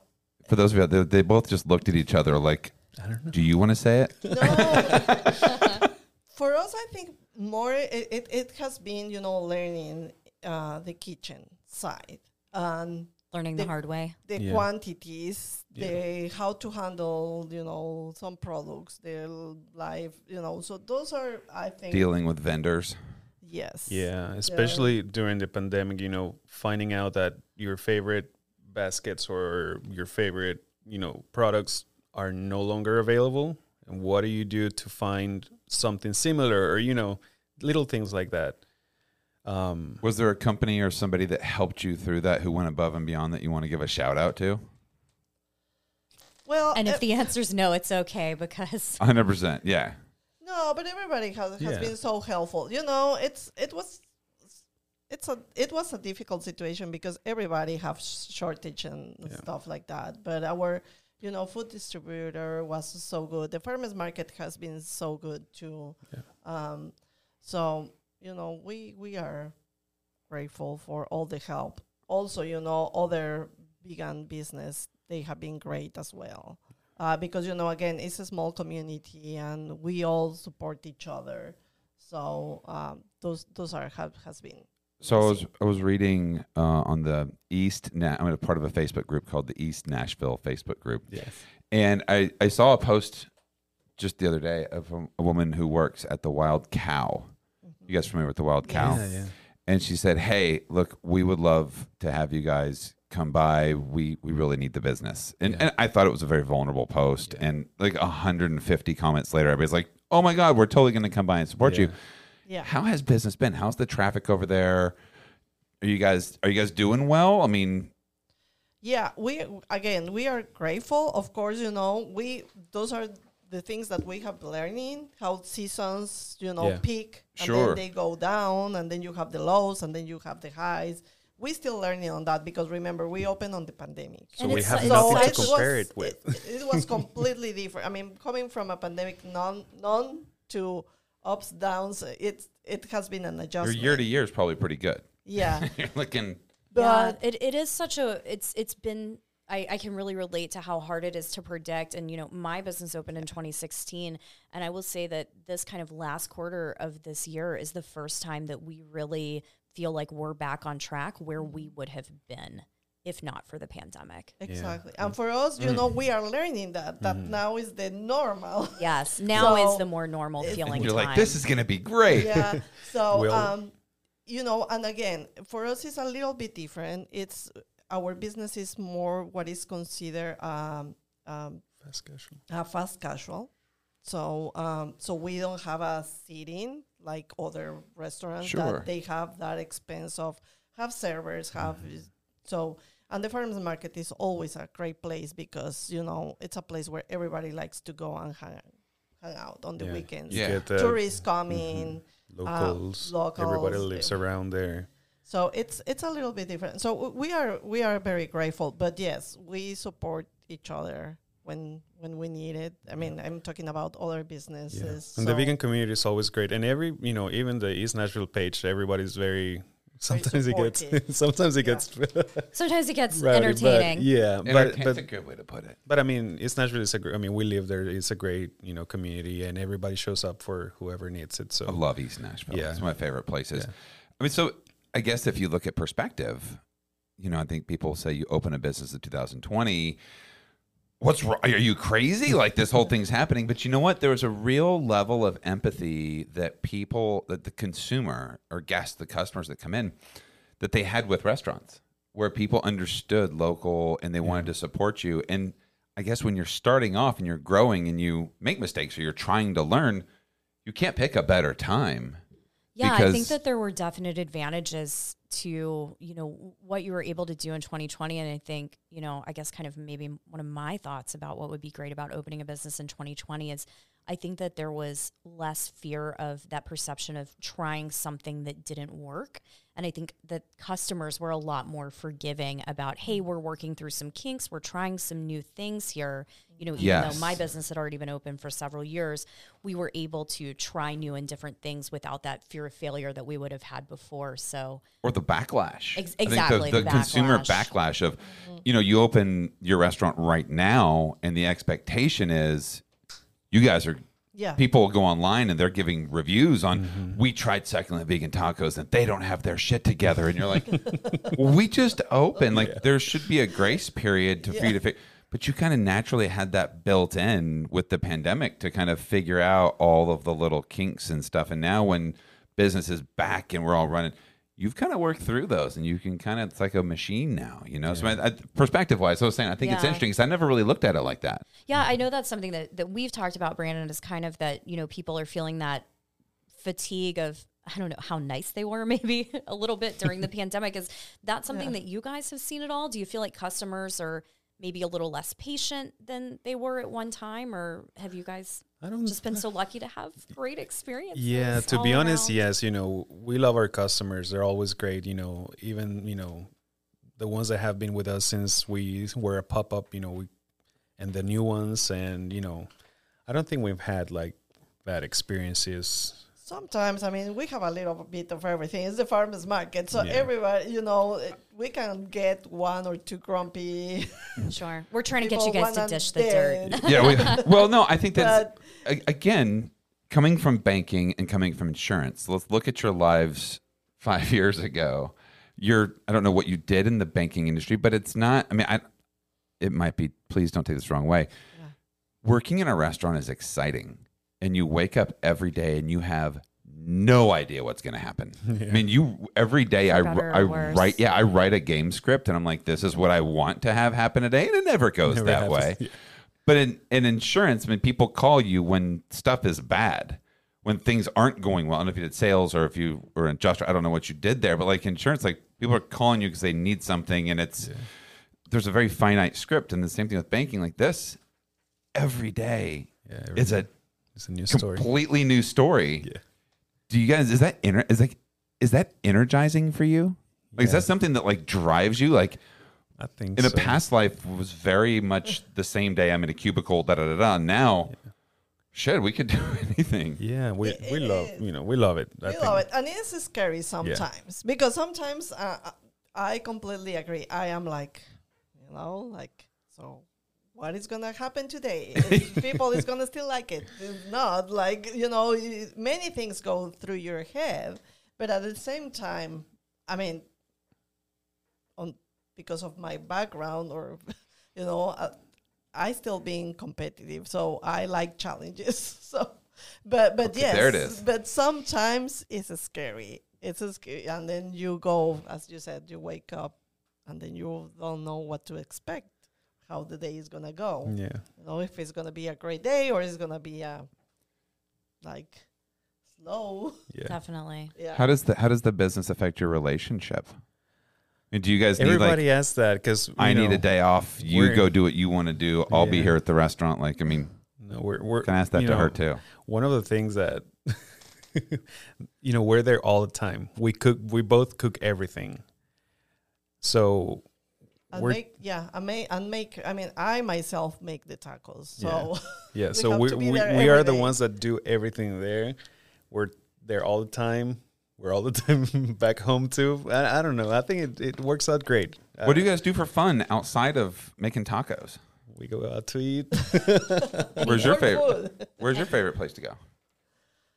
For those of you, they, they both just looked at each other like, I don't know. "Do you want to say it?" no. For us, I think more it, it, it has been, you know, learning uh, the kitchen side and Learning the The- hard way. the Yeah. quantities, the how to handle, you know, some products, their life, you know. So those are, I think, Dealing with vendors. yes, Yeah, especially during the pandemic, you know, finding out that your favorite baskets or your favorite, you know, products are no longer available. And what do you do to find something similar or, you know, little things like that? Um, Was there a company or somebody that helped you through that who went above and beyond that you want to give a shout out to? Well, And if the answer is no, it's okay because 100%. Yeah. No, but everybody has, has Yeah. been so helpful. You know, it's it was it's a it was a difficult situation because everybody have shortage and Yeah. stuff like that. But our you know food distributor was so good. The farmers market has been so good too. Yeah. Um, so you know we we are grateful for all the help. Also, you know, other vegan business they have been great as well uh, because you know again it's a small community and we all support each other so um, those those are have has been So I was. I was reading uh, on the East. Na- I'm a part of a Facebook group called the East Nashville Facebook group, yes. and I I saw a post just the other day of a, a woman who works at the Wild Cow. You guys familiar with the Wild Cow? Yeah, yeah. And she said, "Hey, look, we would love to have you guys come by. We we really need the business." And, and I thought it was a very vulnerable post. And like 150 comments later, everybody's like, "Oh my god, we're totally going to come by and support you." Yeah. How has business been? How's the traffic over there? Are you guys are you guys doing well? I mean, Yeah, we again we are grateful. Of course, you know we those are the things that we have learning how seasons you know Yeah. peak and Sure. then they go down and then you have the lows and then you have the highs. We still learning on that because remember we opened on the pandemic. So And we have it's nothing to such- compare was, it with. It, it was completely different. I mean, coming from a pandemic, none, none to ups, downs. It's it has been an adjustment. your year to year is probably pretty good. yeah, You're looking yeah, but it, it is such a it's it's been I, I can really relate to how hard it is to predict and you know my business opened in 2016 and I will say that this kind of last quarter of this year is the first time that we really feel like we're back on track where we mm-hmm. would have been if not for the pandemic. exactly. And for us, you mm. know, we are learning that that mm-hmm. now is the normal. Yes, now is the more normal feeling you're time. like this is going to be great. yeah. So, Will- um, you know, and again, for us, it's a little bit different. It's our business is more what is considered um, um, Fast casual. a fast casual. So, um, so we don't have a seating like other restaurants Sure. that they have that expense of have servers, have so. And the farmers market is always a great place because you know it's a place where everybody likes to go and hang, hang out on the Yeah. weekends. Yeah. Get the Tourists coming. locals, Uh, locals, Everybody lives uh, around there. So it's it's a little bit different. So we are we are very grateful, but yes, we support each other when when we need it. I mean, I'm talking about other businesses. And the vegan community is always great. And every, you know, even the East Nashville page, everybody's very. Sometimes it gets. sometimes it Yeah. gets. Sometimes it gets rowdy, entertaining. But yeah, but Entertain- but that's a good way to put it. But I mean, East Nashville is a. gr- I mean, we live there. It's a great, you know, community, and everybody shows up for whoever needs it. So I love East Nashville. Yeah. It's one of my favorite places. Yeah. I mean, so I guess if you look at perspective, you know, I think people say you open a business in 2020. What's wrong? Are you crazy? Like this whole thing's happening. But you know what? There was a real level of empathy that people, that the consumer or guests, the customers that come in, that they had with restaurants, where people understood local and they wanted to support you. And I guess when you're starting off and you're growing and you make mistakes or you're trying to learn, you can't pick a better time. Yeah, I think that there were definite advantages to, you know, what you were able to do in 2020 and I think, you know, I guess kind of maybe one of my thoughts about what would be great about opening a business in 2020 is I think that there was less fear of that perception of trying something that didn't work. And I think that customers were a lot more forgiving about, hey, we're working through some kinks, we're trying some new things here. You know, even Yes. though my business had already been open for several years, we were able to try new and different things without that fear of failure that we would have had before. So or the backlash. Ex- I think exactly, the, the consumer backlash. backlash of, mm-hmm. you know, you open your restaurant right now, and the expectation is, you guys are. Yeah. People go online and they're giving reviews on. Mm-hmm. We tried succulent vegan tacos and they don't have their shit together, and you're like, we just opened. Like there should be a grace period to for you to figure. But you kind of naturally had that built in with the pandemic to kind of figure out all of the little kinks and stuff. And now when business is back and we're all running, you've kind of worked through those and you can kind of, it's like a machine now, you know? So I, I, perspective wise, I was saying, I think it's interesting because I never really looked at it like that. Yeah, I know that's something that, that we've talked about, Brandon, is kind of that, you know, people are feeling that fatigue of, I don't know, how nice they were maybe a little bit during the pandemic. Is that something that you guys have seen at all? Do you feel like customers are maybe a little less patient than they were at one time? Or have you guys I don't just been so lucky to have great experiences? Yeah, to all be honest, around? yes, you know, we love our customers. They're always great, you know, even, you know, the ones that have been with us since we were a pop up, you know, we, and the new ones and, you know, I don't think we've had like bad experiences. Sometimes, I mean, we have a little bit of everything. It's the farmers market, so Yeah. everybody, you know, we can get one or two grumpy. Sure. We're trying to get you guys to dish the dirt. Yeah. We, well, no, I think that's, a- again, coming from banking and coming from insurance, let's look at your lives five years ago. You're, I don't know what you did in the banking industry, but it's not, I mean, I, it might be, please don't take this the wrong way. Working in a restaurant is exciting. And you wake up every day and you have no idea what's going to happen. I mean, you every day I, I write yeah I write a game script and I'm like this is what I want to have happen today and it never goes Never that happens. way. Yeah. But in, in insurance, I mean, people call you when stuff is bad, when things aren't going well. I don't know if you did sales or if you were an adjuster, I don't know what you did there, but like insurance, like people are calling you because they need something, and it's there's a very finite script. And the same thing with banking, like this, every day Yeah, every is a It's a new story. completely new story. Yeah. Do you guys is that is like is that energizing for you? Like is that something that like drives you? Like I think in a so. past life was very much the same day I'm in a cubicle, da da da da. Now, shit, we could do anything. Yeah, we we love you know we love it. I we think. love it, and it's scary sometimes because sometimes uh, I completely agree. I am like, you know, like so. What is gonna happen today? Is people is gonna still like it. If not like you know, many things go through your head, but at the same time, I mean, on because of my background or you know, uh, I still being competitive, so I like challenges. So, but but Okay, yes, there it is. but sometimes it's a scary. It's a scary, and then you go, as you said, you wake up, and then you don't know what to expect, how the day is gonna go. Yeah, You know, if it's gonna be a great day or it's gonna be a like slow. yeah. Definitely. Yeah. How does the how does the business affect your relationship? I mean, do you guys need Everybody like asks that because I need a day off, you we're- go do what you want to do, I'll be Yeah. here at the restaurant. Like, I mean, No, we're we're can I ask that you to know, her too? One of the things that you know we're there all the time. We cook. We both cook everything. So and we're make yeah, I may and make. I mean, I myself make the tacos, so yeah. we so have we to we, be we there are every the day. ones that do everything there. We're there all the time. We're all the time back home too. I, I don't know. I think it, it works out great. Uh, What do you guys do for fun outside of making tacos? we go out to eat? Where's your favorite? Where's your favorite place to go?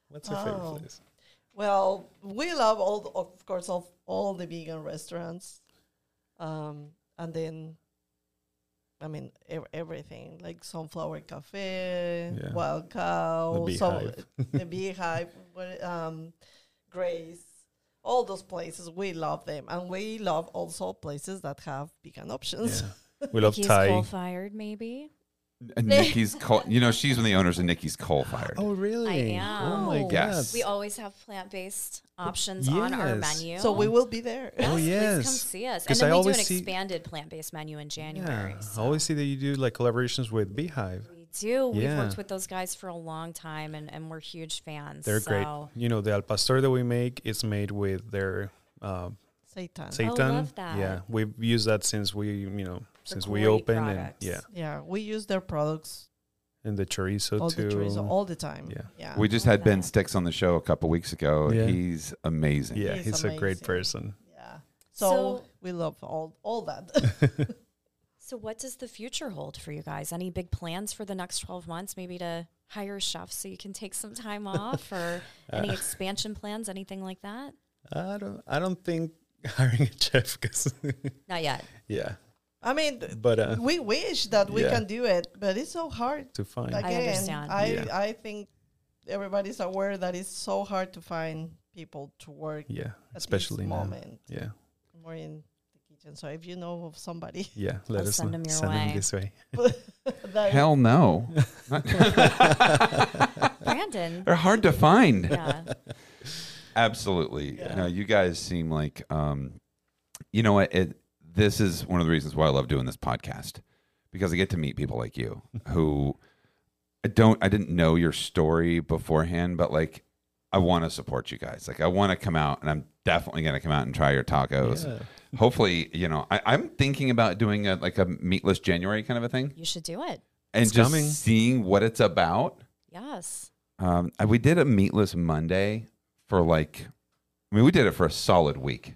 What's your favorite Oh. place? Well, we love all, the- of course, of all the vegan restaurants, um, and then, I mean, ev- everything like Sunflower Cafe, Yeah. Wild Cow, The so Beehive. the Beehive, what- um, Graze, all those places we love them, and we love also places that have vegan options. Yeah. We love He's Thai. coal fired, maybe. And Nicky's coal. You know, she's one of the owners of Nicky's Coal Fired. Oh really? I Oh my am. god. Yes. We always have plant based options on our menu. So we will be there. Oh, Please come see us. And 'Cause then I we do an expanded plant based menu in January. Yeah, so I always see that you do like collaborations with Beehive. We do. We've worked with those guys for a long time and, and we're huge fans. They're so. great. You know, the al pastor that we make is made with their uh, Satan. seitan. love. Yeah, we've used that since we, you know, since we opened, products. and yeah, Yeah, we use their products and the chorizo all too. the chorizo all the time. Yeah. yeah. We just love had Ben. Sticks on the show a couple weeks ago. Yeah. He's amazing. yeah, He's he's, a great person. Yeah. So, So- we love all all that. So, what does the future hold for you guys? Any big plans for the next 12 months? Maybe to hire chefs so you can take some time off or any expansion plans, anything like that? I don't, I don't think hiring a chef because, Not yet. yeah, I mean, but uh, we wish that we Yeah. can do it, but it's so hard. to find, Again, understand. I Yeah. I think everybody's aware that it's so hard to find people to work yeah, at especially this now. moment. Yeah, More in the kitchen. So if you know of somebody, yeah. Let I'll us send know. them your send way. them this way. Hell no. Brandon. They're hard to find. yeah. Absolutely. Yeah. No, you guys seem like um you know what it this is one of the reasons why I love doing this podcast because I get to meet people like you who I don't I didn't know your story beforehand but like I want to support you guys. Like I want to come out and I'm definitely going to come out and try your tacos. Yeah. Hopefully, you know, I, I'm thinking about doing a like a meatless January kind of a thing You should do it. and It's just coming. seeing what it's about. Yes. Um, we did a meatless Monday for like, I mean, we did it for a solid week.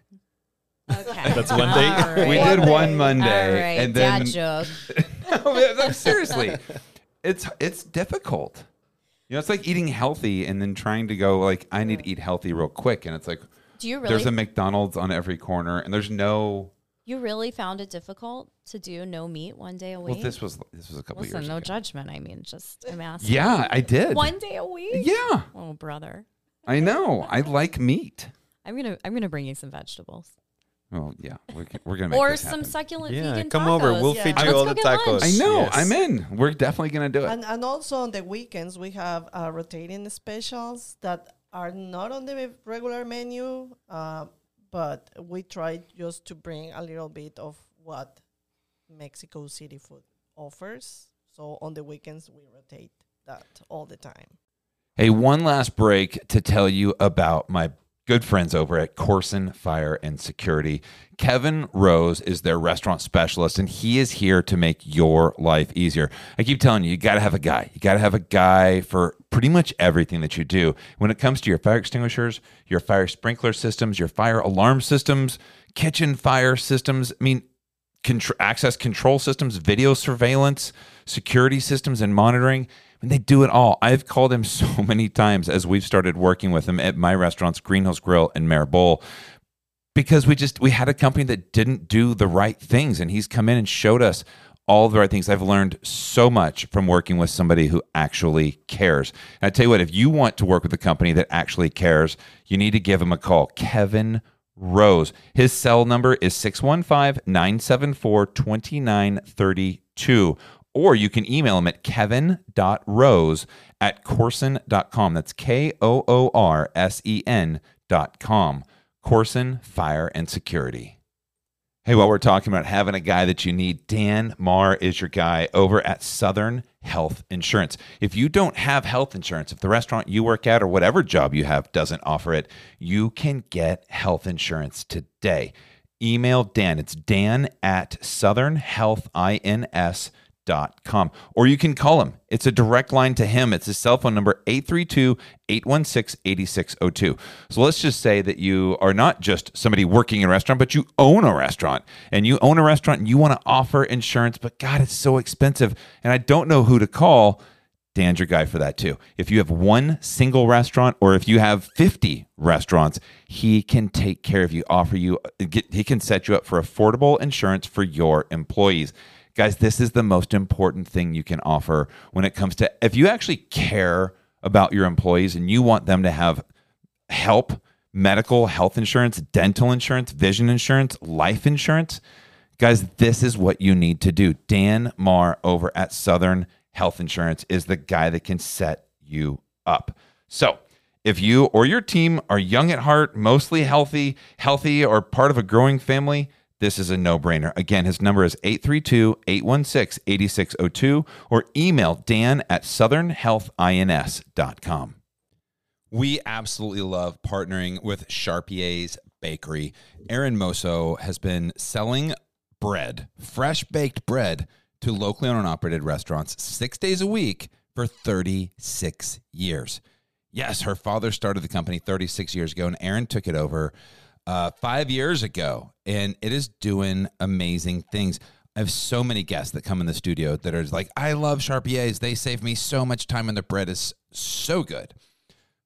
Okay. That's one day. All right. We did one Monday, right. and then Dad joke. No, seriously, it's it's difficult. You know, it's like eating healthy and then trying to go like I need to eat healthy real quick, and it's like Do you really there's a McDonald's on every corner, and there's no. you really found it difficult to do no meat one day a week? Well, this was this was a couple Listen, years no ago. judgment. I mean, just I'm asking. Yeah, I did. One day a week? Yeah, Oh, brother. I know. I like meat. I'm gonna I'm gonna bring you some vegetables Oh yeah, we're, we're gonna make or this some happen. succulent Yeah, vegan come tacos. over. We'll Yeah. feed Let's you all go the get lunch. tacos. I know. Yes. I'm in. We're definitely gonna do it. And, and also on the weekends, we have uh, rotating specials that are not on the regular menu, uh, but we try just to bring a little bit of what Mexico City food offers. So on the weekends, we rotate that all the time. Hey, one last break to tell you about my good friends over at Koorsen Fire and Security. Kevin Rose is their restaurant specialist, and he is here to make your life easier. I keep telling you, you got to have a guy. You got to have a guy for pretty much everything that you do. When it comes to your fire extinguishers, your fire sprinkler systems, your fire alarm systems, kitchen fire systems, I mean, access control systems, video surveillance, security systems, and monitoring. Mean, they do it all. I've called him so many times as we've started working with him at my restaurants, Green Hills Grill and Mere Bulles, because we just we had a company that didn't do the right things, and he's come in and showed us all the right things. I've learned so much from working with somebody who actually cares. And I tell you what, if you want to work with a company that actually cares, you need to give him a call. Kevin Rose. His cell number is 615 974 2932. Or you can email him at kevin.rose at koorsen.com. That's K O O R S E N dot com. Koorsen Fire and Security. Hey, while we're talking about having a guy that you need, Dan Marr is your guy over at Southern Health Insurance. If you don't have health insurance, if the restaurant you work at or whatever job you have doesn't offer it, you can get health insurance today. Email Dan. It's Dan at southernhealthins.com. Or you can call him. It's a direct line to him. It's his cell phone number 832 816 8602. So let's just say that you are not just somebody working in a restaurant, but you own a restaurant. And you own a restaurant and you want to offer insurance, but God, it's so expensive. And I don't know who to call. Dan's your guy for that too. If you have one single restaurant or if you have 50 restaurants, he can take care of you, offer you, get, he can set you up for affordable insurance for your employees. Guys, this is the most important thing you can offer when it comes to if you actually care about your employees and you want them to have help, medical, health insurance, dental insurance, vision insurance, life insurance. Guys, this is what you need to do. Dan Marr over at Southern Health Insurance is the guy that can set you up. So, if you or your team are young at heart, mostly healthy, healthy, or part of a growing family, this is a no brainer. Again, his number is 832 816 8602 or email dan at southernhealthins.com. We absolutely love partnering with Charpier's Bakery. Aaron Moso has been selling bread, fresh baked bread, to locally owned and operated restaurants six days a week for 36 years. Yes, her father started the company 36 years ago, and Aaron took it over uh, five years ago, and it is doing amazing things. I have so many guests that come in the studio that are like, I love Charpier's. They save me so much time, and their bread is so good.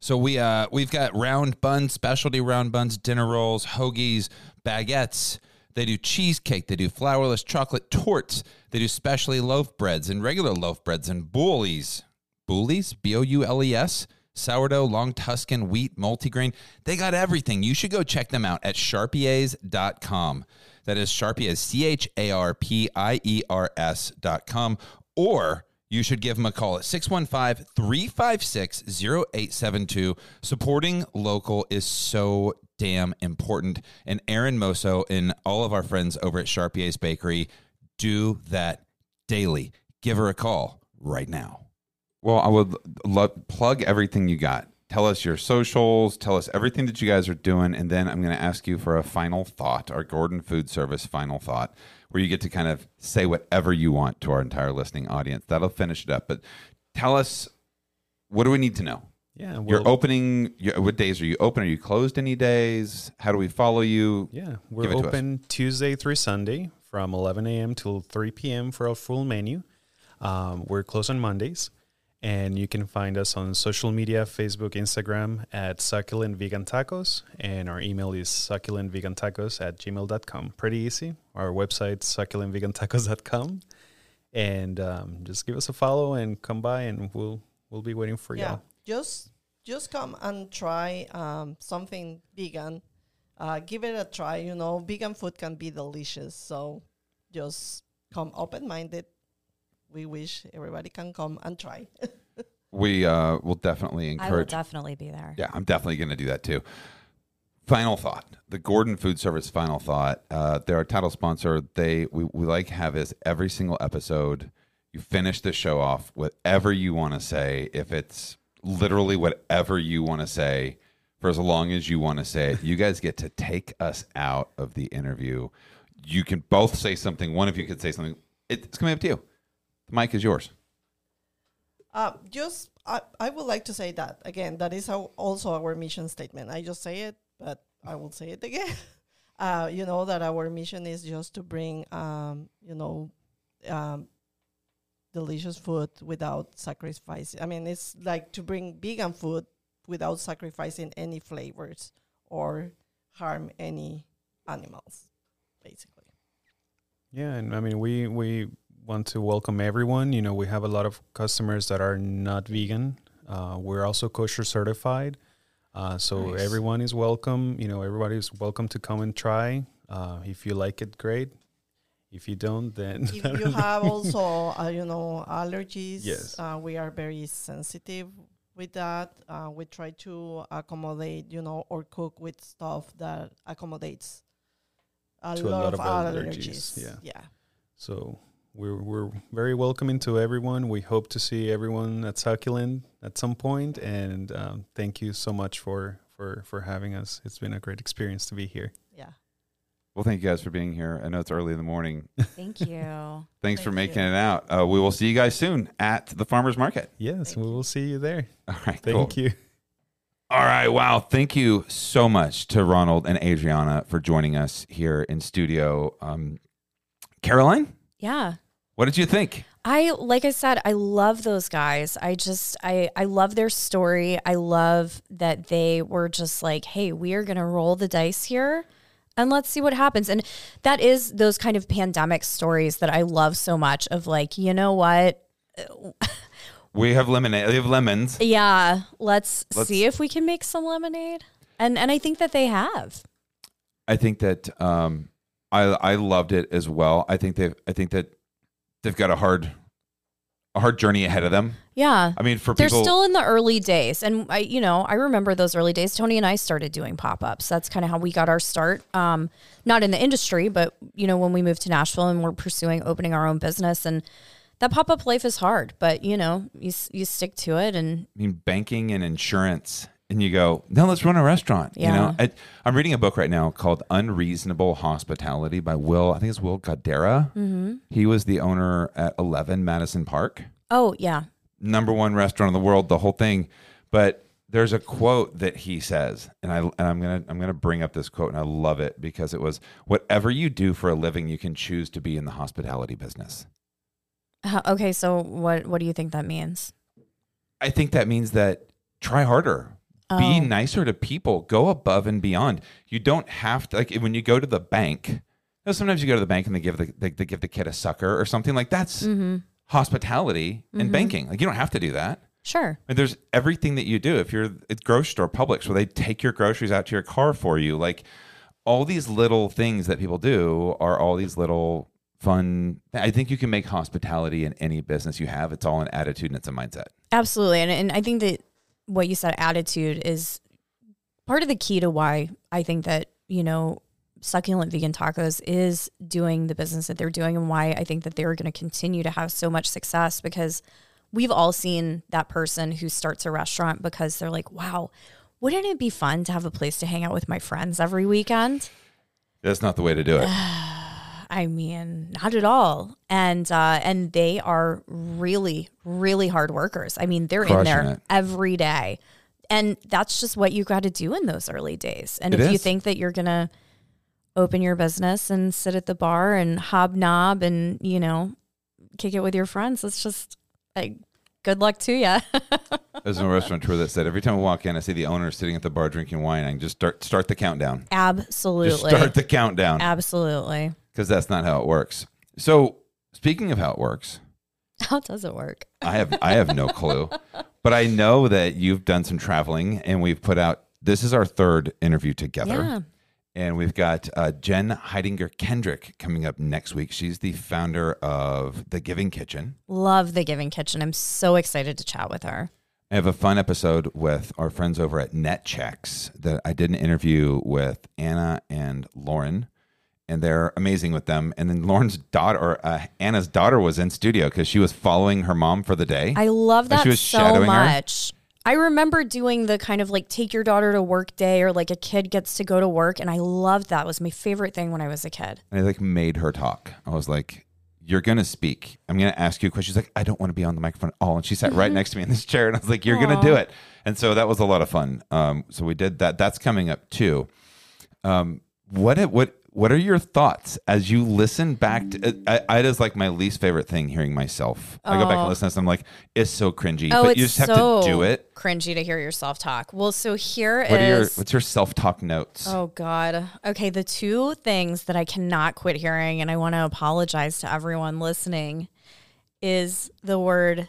So we uh we've got round buns, specialty round buns, dinner rolls, hoagies, baguettes. They do cheesecake. They do flourless chocolate tortes. They do specialty loaf breads and regular loaf breads and boolies. Boolies? B O U L E S? Sourdough, long Tuscan, wheat, multigrain. They got everything. You should go check them out at charpiers.com. That is Charpiers, C H A R P I E R S.com. Or you should give them a call at 615 356 0872. Supporting local is so damn important. And Aaron Moso and all of our friends over at Charpier's Bakery do that daily. Give her a call right now. Well, I would love plug everything you got. Tell us your socials, tell us everything that you guys are doing, and then I'm going to ask you for a final thought, our Gordon Food Service final thought, where you get to kind of say whatever you want to our entire listening audience. That'll finish it up. But tell us what do we need to know? Yeah, You're opening. You're, what days are you open? Are you closed any days? How do we follow you? Yeah, we're Give it to us. open Tuesday through Sunday from 11 a.m. till 3 p.m. for a full menu. Um, we're closed on Mondays, and you can find us on social media Facebook, Instagram at Succulent Vegan Tacos, and our email is succulentvegantacos at gmail.com. Pretty easy. Our website, succulentvegantacos.com. And um, just give us a follow and come by, and we'll we'll be waiting for yeah, y'all. just just come and try um, something vegan. Uh, give it a try. You know, vegan food can be delicious. So just come open minded. We wish everybody can come and try. We uh, will definitely encourage. I will definitely be there. Yeah, I'm definitely going to do that too. Final thought: the Gordon Food Service. Final thought. Uh, they're our title sponsor. They we, we like have is every single episode. You finish the show off whatever you want to say. If it's literally whatever you want to say, for as long as you want to say it, you guys get to take us out of the interview. You can both say something. One of you could say something. It's coming up to you. The mic is yours. Uh, just, I, I would like to say that again. That is our, also our mission statement. I just say it, but I will say it again. Uh, you know that our mission is just to bring, um, you know, um, delicious food without sacrificing. I mean, it's like to bring vegan food without sacrificing any flavors or harm any animals, basically. Yeah, and I mean we we want to welcome everyone. You know, we have a lot of customers that are not vegan. Uh, we're also kosher certified, uh, so Nice. everyone is welcome. You know, everybody is welcome to come and try. Uh, if you like it, great. If you don't, then if you have also, uh, you know, allergies, Yes. uh, we are very sensitive with that. Uh, we try to accommodate, you know, or cook with stuff that accommodates a, To a lot, lot of, of allergies. allergies, yeah. yeah. So we're we're very welcoming to everyone. We hope to see everyone at Succulent at some point. point, and um, thank you so much for for for having us. It's been a great experience to be here. yeah. Well, thank you guys for being here. I know it's early in the morning. Thank you. Thanks for making you. it out. Uh, we will see you guys soon at the farmers market. Yes, Thank we you. will see you there. All right, Thank cool. you. All right, wow. Thank you so much to Ronald and Adriana for joining us here in studio. Um, Caroline, Yeah. What did you think? I like I said, I love those guys. I just I I love their story. I love that they were just like, "Hey, we are going to roll the dice here and let's see what happens." And that is those kind of pandemic stories that I love so much of like, you know what? We have lemonade. We have lemons. Yeah, let's, Let's- see if we can make some lemonade. And and I think that they have. I think that um, I I loved it as well. I think they I think that they've got a hard a hard journey ahead of them. Yeah. I mean, for They're people, still in the early days. And I, you know, I remember those early days. Tony and I started doing pop-ups. That's kind of how we got our start. Um, not in the industry, but you know, when we moved to Nashville and we're pursuing opening our own business and that pop-up life is hard, but you know, you you stick to it and I mean, banking and insurance, and you go, no, let's run a restaurant. You know, I, I'm reading a book right now called Unreasonable Hospitality by Will. I think it's Will Guidara. Mm-hmm. He was the owner at 11 Madison Park, oh, yeah. number one restaurant in the world, the whole thing. But there's a quote that he says, and I and I'm gonna I'm gonna bring up this quote, and I love it because it was, "Whatever you do for a living, you can choose to be in the hospitality business." Uh, Okay, so what what do you think that means? I think that means that try harder. Be Oh. nicer to people. Go above and beyond. You don't have to like when you go to the bank. You know, sometimes you go to the bank and they give the they, they give the kid a sucker or something like that's Mm-hmm. hospitality and banking. Like you don't have to do that. Sure. And there's everything that you do. If you're at grocery store, Publix, where they take your groceries out to your car for you, like all these little things that people do are all these little fun. I think you can make hospitality in any business you have. It's all an attitude and it's a mindset. Absolutely. And, and I think that what you said, attitude, is part of the key to why I think that, you know, Succulent Vegan Tacos is doing the business that they're doing and why I think that they're going to continue to have so much success because we've all seen that person who starts a restaurant because they're like, wow, wouldn't it be fun to have a place to hang out with my friends every weekend? That's not the way to do it. I mean, not at all. And uh, and they are really, really hard workers. I mean, they're in there it. every day. And that's just what you got to do in those early days. And It if you think that you're going to open your business and sit at the bar and hobnob and, you know, kick it with your friends, it's just like good luck to you. There's a restaurateur that said every time I walk in, I see the owner sitting at the bar drinking wine. I can just start start the countdown. Absolutely. Just start the countdown Absolutely. Because that's not how it works. So speaking of how it works, How does it work? I have I have no clue. But I know that you've done some traveling, and we've put out. This is our third interview together. Yeah. And we've got uh, Jen Hidinger Kendrick coming up next week. She's the founder of The Giving Kitchen. Love the Giving Kitchen. I'm so excited to chat with her. I have a fun episode with our friends over at Netchex that I did an interview with Anna and Lauren, and they're amazing with them. And then Lauren's daughter, or uh, Anna's daughter, was in studio because she was following her mom for the day. I love that she was so shadowing her? much. I remember doing the kind of like take your daughter to work day or like a kid gets to go to work. And I loved that. It was my favorite thing when I was a kid. and I like made her talk. I was like, "You're gonna speak. I'm gonna ask you a question." She's like, "I don't want to be on the microphone at all." And she sat right next to me in this chair, and I was like, "You're gonna do it." And so that was a lot of fun. Um, so we did that. That's coming up too. Um, what it, what what are your thoughts as you listen back to I, I it is like my least favorite thing hearing myself. I go back and oh. listen to this, I'm like, it's so cringy. Oh, but it's you just have so to do it. cringy to hear yourself talk. Well, so here is. What are your what's your self talk notes? Oh God. Okay, the two things that I cannot quit hearing, and I want to apologize to everyone listening, is the word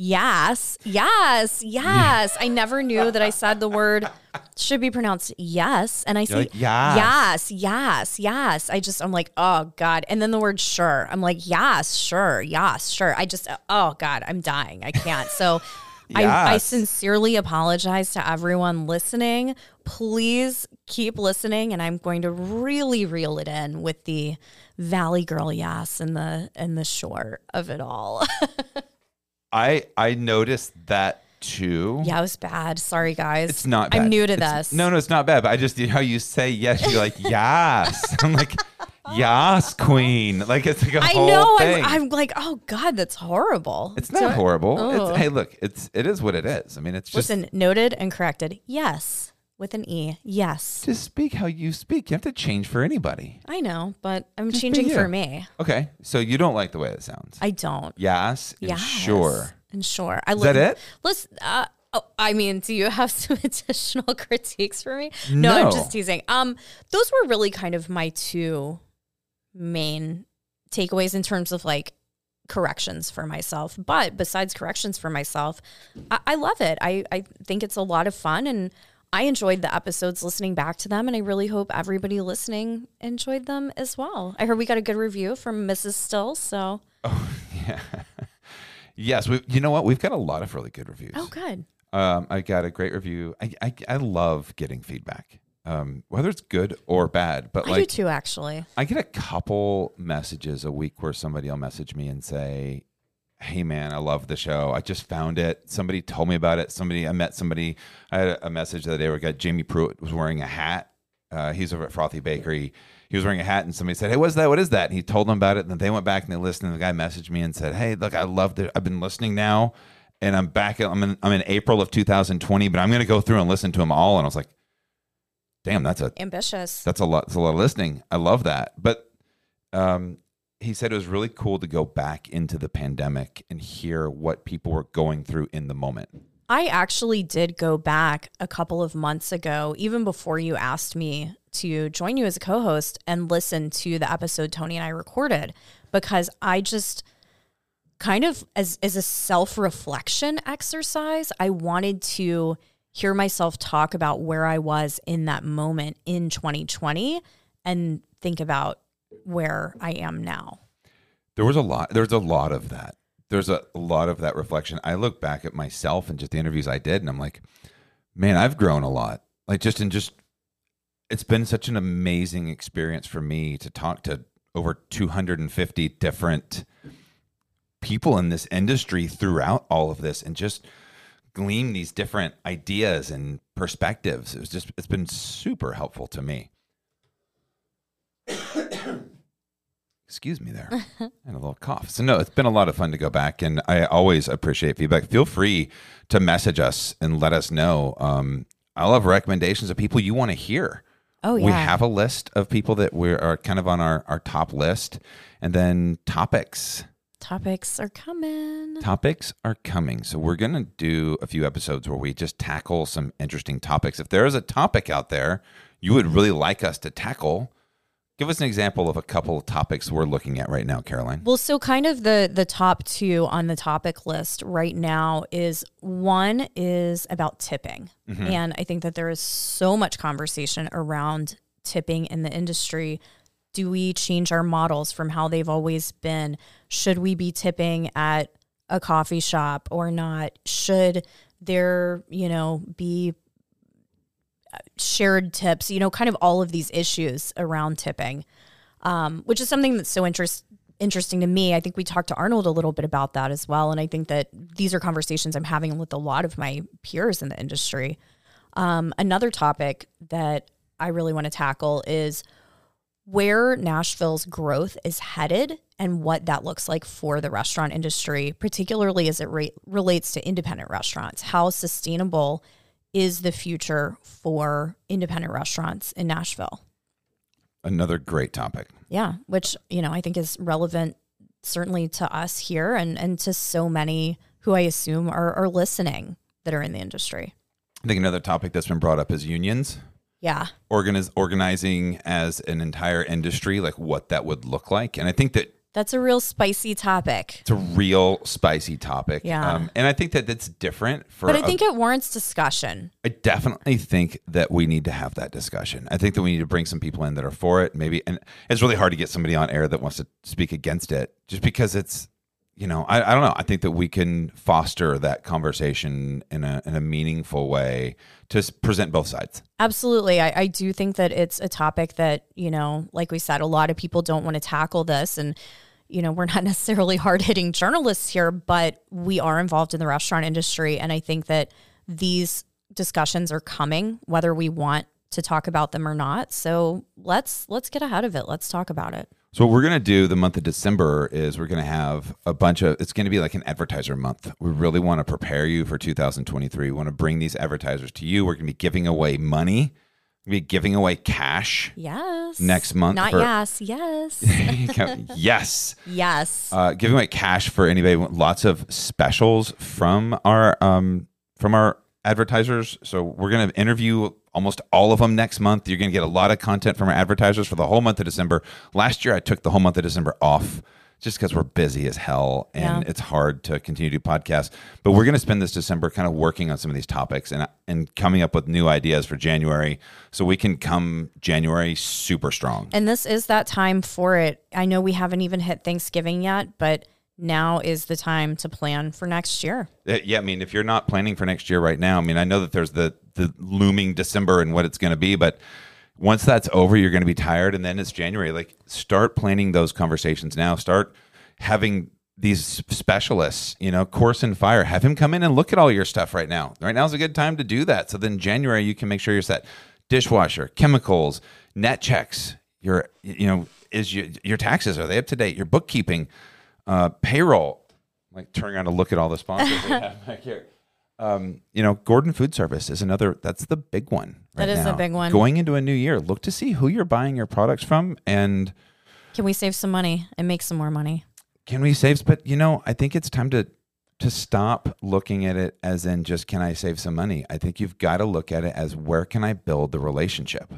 yes, yes, yes. I never knew that I said the word should be pronounced yes, and I say like, "Yes." yes, yes, yes. I just I'm like, oh God, and then the word sure. I'm like, yes, sure, yes, sure. I just oh God, I'm dying. I can't. So. I, I sincerely apologize to everyone listening. Please keep listening, and I'm going to really reel it in with the Valley Girl yes and the and the short of it all. I I noticed that too. yeah, it was bad. Sorry, guys. It's not bad. I'm new to It's- this. No, no, it's not bad. But I just you how you say yes, you're like yes. I'm like yes, queen. Like it's like a I whole know. thing. I'm, I'm like, oh God, that's horrible. it's not So- horrible. Oh. It's, hey, look, it's it is what it is. I mean, it's just Listen, noted and corrected. Yes, with an e. Yes, just speak how you speak. You have to change for anybody. I know, but I'm Just changing for me. Okay, so you don't like the way it sounds. I don't. yes, and Yes. sure. And sure. I Is that it? Listen, uh, oh, I mean, do you have some additional critiques for me? No, I'm No. just teasing. Um, those were really kind of my two main takeaways in terms of like corrections for myself. But besides corrections for myself, I, I love it. I, I think it's a lot of fun and I enjoyed the episodes listening back to them, and I really hope everybody listening enjoyed them as well. I heard we got a good review from Mrs. Styll, so Oh, yeah. Yes, we, you know what? We've got a lot of really good reviews. oh, good. Um, I got a great review. I, I, I love getting feedback, um, whether it's good or bad. But I like, do too, actually. I get a couple messages a week where somebody will message me and say, "Hey, man, I love the show. I just found it. Somebody told me about it. Somebody I met somebody. I had a message the other day where I got Jamie Pruitt was wearing a hat. Uh, he's over at Frothy Bakery. He was wearing a hat, and somebody said, "Hey, what's that? What is that?" And he told them about it. And then they went back and they listened. And the guy messaged me and said, "Hey, look, I loved it. I've been listening now." And I'm back. I'm in. I'm in April of 2020, but I'm going to go through and listen to them all. And I was like, "Damn, that's a Ambitious. that's a lot. That's a lot of listening. I love that. But um, he said it was really cool to go back into the pandemic and hear what people were going through in the moment. I actually did go back a couple of months ago, even before you asked me to join you as a co host and listen to the episode Tony and I recorded because I just kind of, as, as a self reflection exercise, I wanted to hear myself talk about where I was in that moment in 2020 and think about where I am now. There was a lot. There's a lot of that. There's a, lot of that reflection. I look back at myself and just the interviews I did, and I'm like, man, I've grown a lot. Like just in just, it's been such an amazing experience for me to talk to over 250 different people in this industry throughout all of this and just glean these different ideas and perspectives. It was just it's been super helpful to me. Excuse me there. and a little cough. So no, it's been a lot of fun to go back and I always appreciate feedback. Feel free to message us and let us know. Um, I love recommendations of people you want to hear. Oh, yeah. We have a list of people that we are kind of on our, our top list. And then topics Topics are coming. topics are coming. So we're going to do a few episodes where we just tackle some interesting topics. If there is a topic out there you would really like us to tackle, Give us an example of a couple of topics we're looking at right now, Caroline. Well, so kind of the the top two on the topic list right now is one is about tipping. Mm-hmm. And I think that there is so much conversation around tipping in the industry. Do we change our models from how they've always been? Should we be tipping at a coffee shop or not? Should there, you know, be shared tips, you know, kind of all of these issues around tipping, um, which is something that's so interest, interesting to me. I think we talked to Arnold a little bit about that as well. And I think that these are conversations I'm having with a lot of my peers in the industry. Um, another topic that I really want to tackle is where Nashville's growth is headed and what that looks like for the restaurant industry, particularly as it re- relates to independent restaurants. How sustainable is the future for independent restaurants in Nashville? Another great topic. Yeah, which, you know, I think is relevant certainly to us here and, and to so many who I assume are, are listening that are in the industry. I think another topic that's been brought up is unions. Yeah. Organiz- organizing as an entire industry, like what that would look like. And I think that That's a real spicy topic. it's a real spicy topic. Yeah. Um, and I think that that's different for But I think it warrants discussion. I definitely think that we need to have that discussion. I think that we need to bring some people in that are for it. Maybe, and it's really hard to get somebody on air that wants to speak against it, just because it's, you know, I, I don't know. I think that we can foster that conversation in a in a meaningful way to present both sides. Absolutely. I, I do think that it's a topic that, you know, like we said, a lot of people don't want to tackle this. And, you know, we're not necessarily hard hitting journalists here, but we are involved in the restaurant industry. And I think that these discussions are coming, whether we want to talk about them or not. So let's let's get ahead of it. Let's talk about it. So what we're gonna do the month of December is we're gonna have a bunch of. It's gonna be like an advertiser month. We really want to prepare you for 2023. We want to bring these advertisers to you. We're gonna be giving away money. We're gonna be giving away cash. Yes. Next month Not for- yes. Yes. yes. yes. uh, giving away cash for anybody. Lots of specials from our um, from our advertisers. So we're gonna interview almost all of them next month. You're gonna get a lot of content from our advertisers for the whole month of December. Last year, I took the whole month of December off. Just because we're busy as hell and Yeah. it's hard to continue to do podcasts, but we're going to spend this December kind of working on some of these topics and and coming up with new ideas for January, so we can come January super strong. And this is that time for it. I know we haven't even hit Thanksgiving yet, but now is the time to plan for next year. Uh, Yeah, I mean, if you're not planning for next year right now, I mean, I know that there's the the looming December and what it's going to be, but once that's over, you're going to be tired, and then it's January. Like, start planning those conversations now. Start having these specialists, you know, Koorsen fire. Have him come in and look at all your stuff right now. Right now is a good time to do that. So then January, you can make sure you're set. Dishwasher, chemicals, Netchex. Your, you know, is your your taxes are they up to date? Your bookkeeping, uh, payroll. Like turning around to look at all the sponsors we have back here. Um, you know, Gordon Food Service is another. That's the big one. That right is the big one. Going into a new year, look to see who you're buying your products from, and Can we save some money and make some more money? can we save? But you know, I think it's time to to stop looking at it as in just can I save some money. I think you've got to look at it as where can I build the relationship,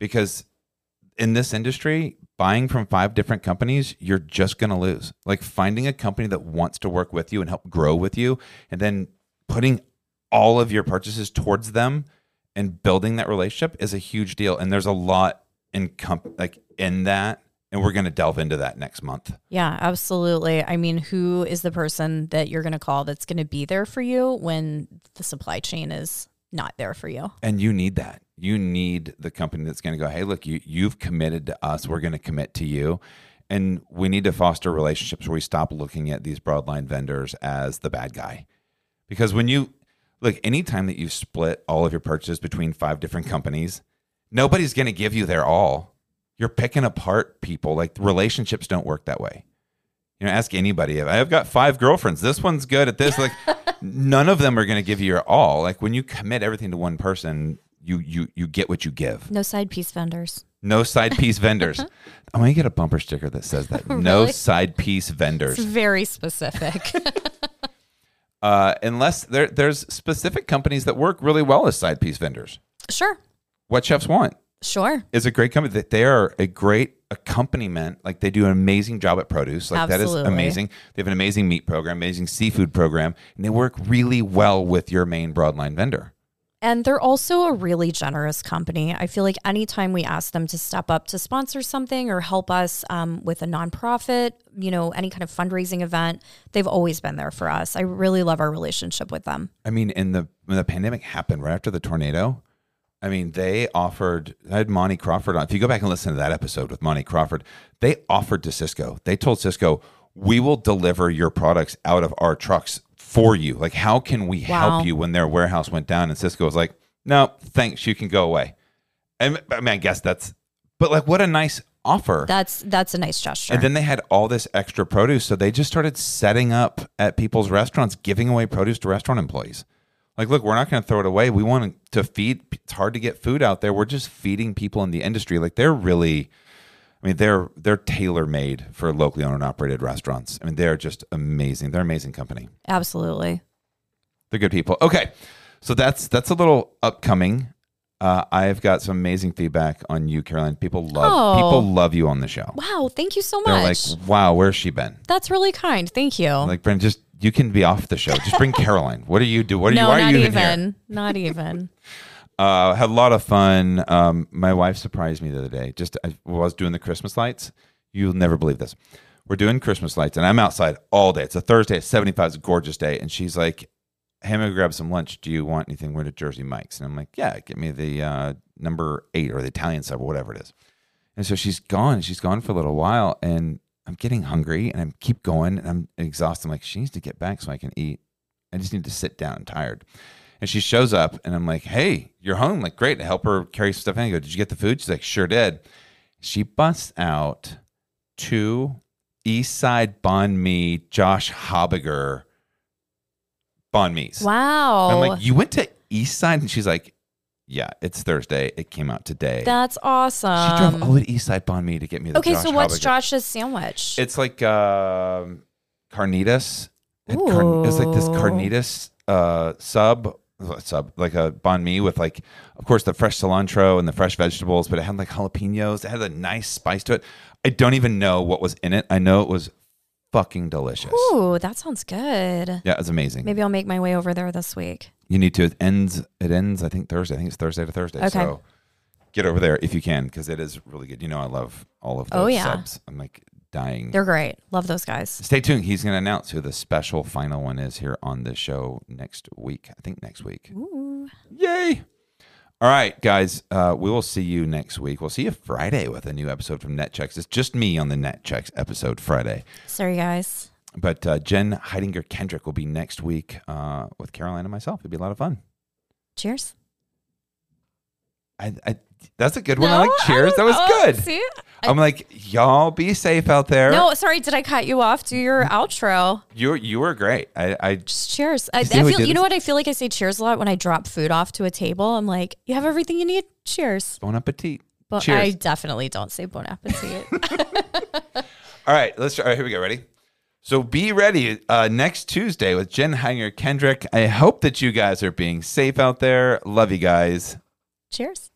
because in this industry, buying from five different companies, you're just going to lose. Like finding a company that wants to work with you and help grow with you, and then putting all of your purchases towards them and building that relationship is a huge deal. And there's a lot in comp- like in that, and we're going to delve into that next month. Yeah, absolutely. I mean, who is the person that you're going to call that's going to be there for you when the supply chain is not there for you? And you need that. You need the company that's going to go, hey, look, you, you've committed to us. We're going to commit to you. And we need to foster relationships where we stop looking at these broadline vendors as the bad guy. Because when you look, anytime that you split all of your purchases between five different companies, nobody's going to give you their all. You're picking apart people. Like relationships don't work that way. You know, ask anybody. I've got five girlfriends. This one's good at this. Like, none of them are going to give you your all. Like when you commit everything to one person, you you you get what you give. No side piece vendors. No side piece vendors. I'm gonna get a bumper sticker that says that. No side piece vendors. It's very specific. Uh, unless there there's specific companies that work really well as side piece vendors. sure. What chefs want. Sure. is a great company. That They are a great accompaniment. Like they do an amazing job at produce. Like that Absolutely. is amazing. They have an amazing meat program, amazing seafood program, and they work really well with your main broadline vendor. And they're also a really generous company. I feel like anytime we ask them to step up to sponsor something or help us um, with a nonprofit, you know, any kind of fundraising event, they've always been there for us. I really love our relationship with them. I mean, in the when the pandemic happened right after the tornado, I mean, they offered. I had Monty Crawford on. If you go back and listen to that episode with Monty Crawford, they offered to Sysco. They told Sysco, "We will deliver your products out of our trucks for you. Like, how can we Wow. help you when their warehouse went down?" And Sysco was like, "No, thanks. You can go away." And I mean, I guess that's. But like, what a nice offer. That's that's a nice gesture. And then they had all this extra produce. So they just started setting up at people's restaurants, giving away produce to restaurant employees. Like, look, we're not going to throw it away. We want to feed. It's hard to get food out there. We're just feeding people in the industry. Like, they're really, I mean, they're they're tailor made for locally owned and operated restaurants. I mean, they're just amazing. They're an amazing company. Absolutely. They're good people. Okay, so that's that's a little upcoming. Uh, I've got some amazing feedback on you, Caroline. People love Oh. people love you on the show. Wow. Thank you so much. They're like, wow, where's she been? that's really kind. Thank you. Like Brent, just you can be off the show. Just bring Caroline. What do you do? What are no, you? Why are not you even. even here? Not even. Uh, had a lot of fun. Um, my wife surprised me the other day. Just I was doing the Christmas lights. You'll never believe this. We're doing Christmas lights, and I'm outside all day. It's a Thursday. It's 75. It's a gorgeous day, and she's like, "Hey, I'm gonna grab some lunch. Do you want anything? We're to Jersey Mike's." And I'm like, "Yeah, get me the uh, number eight or the Italian sub or whatever it is." And so she's gone. She's gone for a little while, and I'm getting hungry, and I keep going, and I'm exhausted. I'm like, she needs to get back so I can eat. I just need to sit down. I'm tired. And she shows up, and I'm like, hey, you're home. Like, great. I help her carry stuff in. I go, did you get the food? She's like, sure did. She busts out two East Side Banh Mi, Josh Habiger Banh Mi's. Wow. I'm like, you went to East Side? And she's like, yeah, it's Thursday. It came out today. that's awesome. she drove all the East Side Banh Mi to get me the Okay, Josh so what's. Josh's sandwich? It's like um, carnitas. It car- it's like this carnitas uh, sub sub like a banh mi with like of course the fresh cilantro and the fresh vegetables but it had like jalapenos it had a nice spice to it i don't even know what was in it i know it was fucking delicious Ooh, that sounds good. yeah it was amazing Maybe I'll make my way over there this week. you need to it ends it ends i think thursday i think it's thursday to thursday Okay. so get over there if you can because it is really good you know i love all of oh, those Oh, yeah. subs i'm like dying They're great. Love those guys. Stay tuned. He's going to announce who the special final one is here on the show next week. I think next week. Ooh. Yay. All right, guys. Uh, we will see you next week. We'll see you Friday with a new episode from Netchex. It's just me on the Netchex episode Friday. Sorry, guys. But uh, Jen Hidinger Kendrick will be next week uh, with Caroline and myself. It'll be a lot of fun. Cheers. I, I, that's a good one. I like cheers. That was Oh, good. See? I'm like, y'all be safe out there. No, sorry. Did I cut you off? Do your outro. You, you were great. I, I Just cheers. I, I see how we feel. You know what? I feel like I say cheers a lot when I drop food off to a table. I'm like, you have everything you need. Cheers. bon appetit. But Cheers. I definitely don't say bon appetit. All right, let's try. All right, here we go. Ready? So be ready uh, next Tuesday with Jen Hanger Kendrick. I hope that you guys are being safe out there. Love you guys. cheers.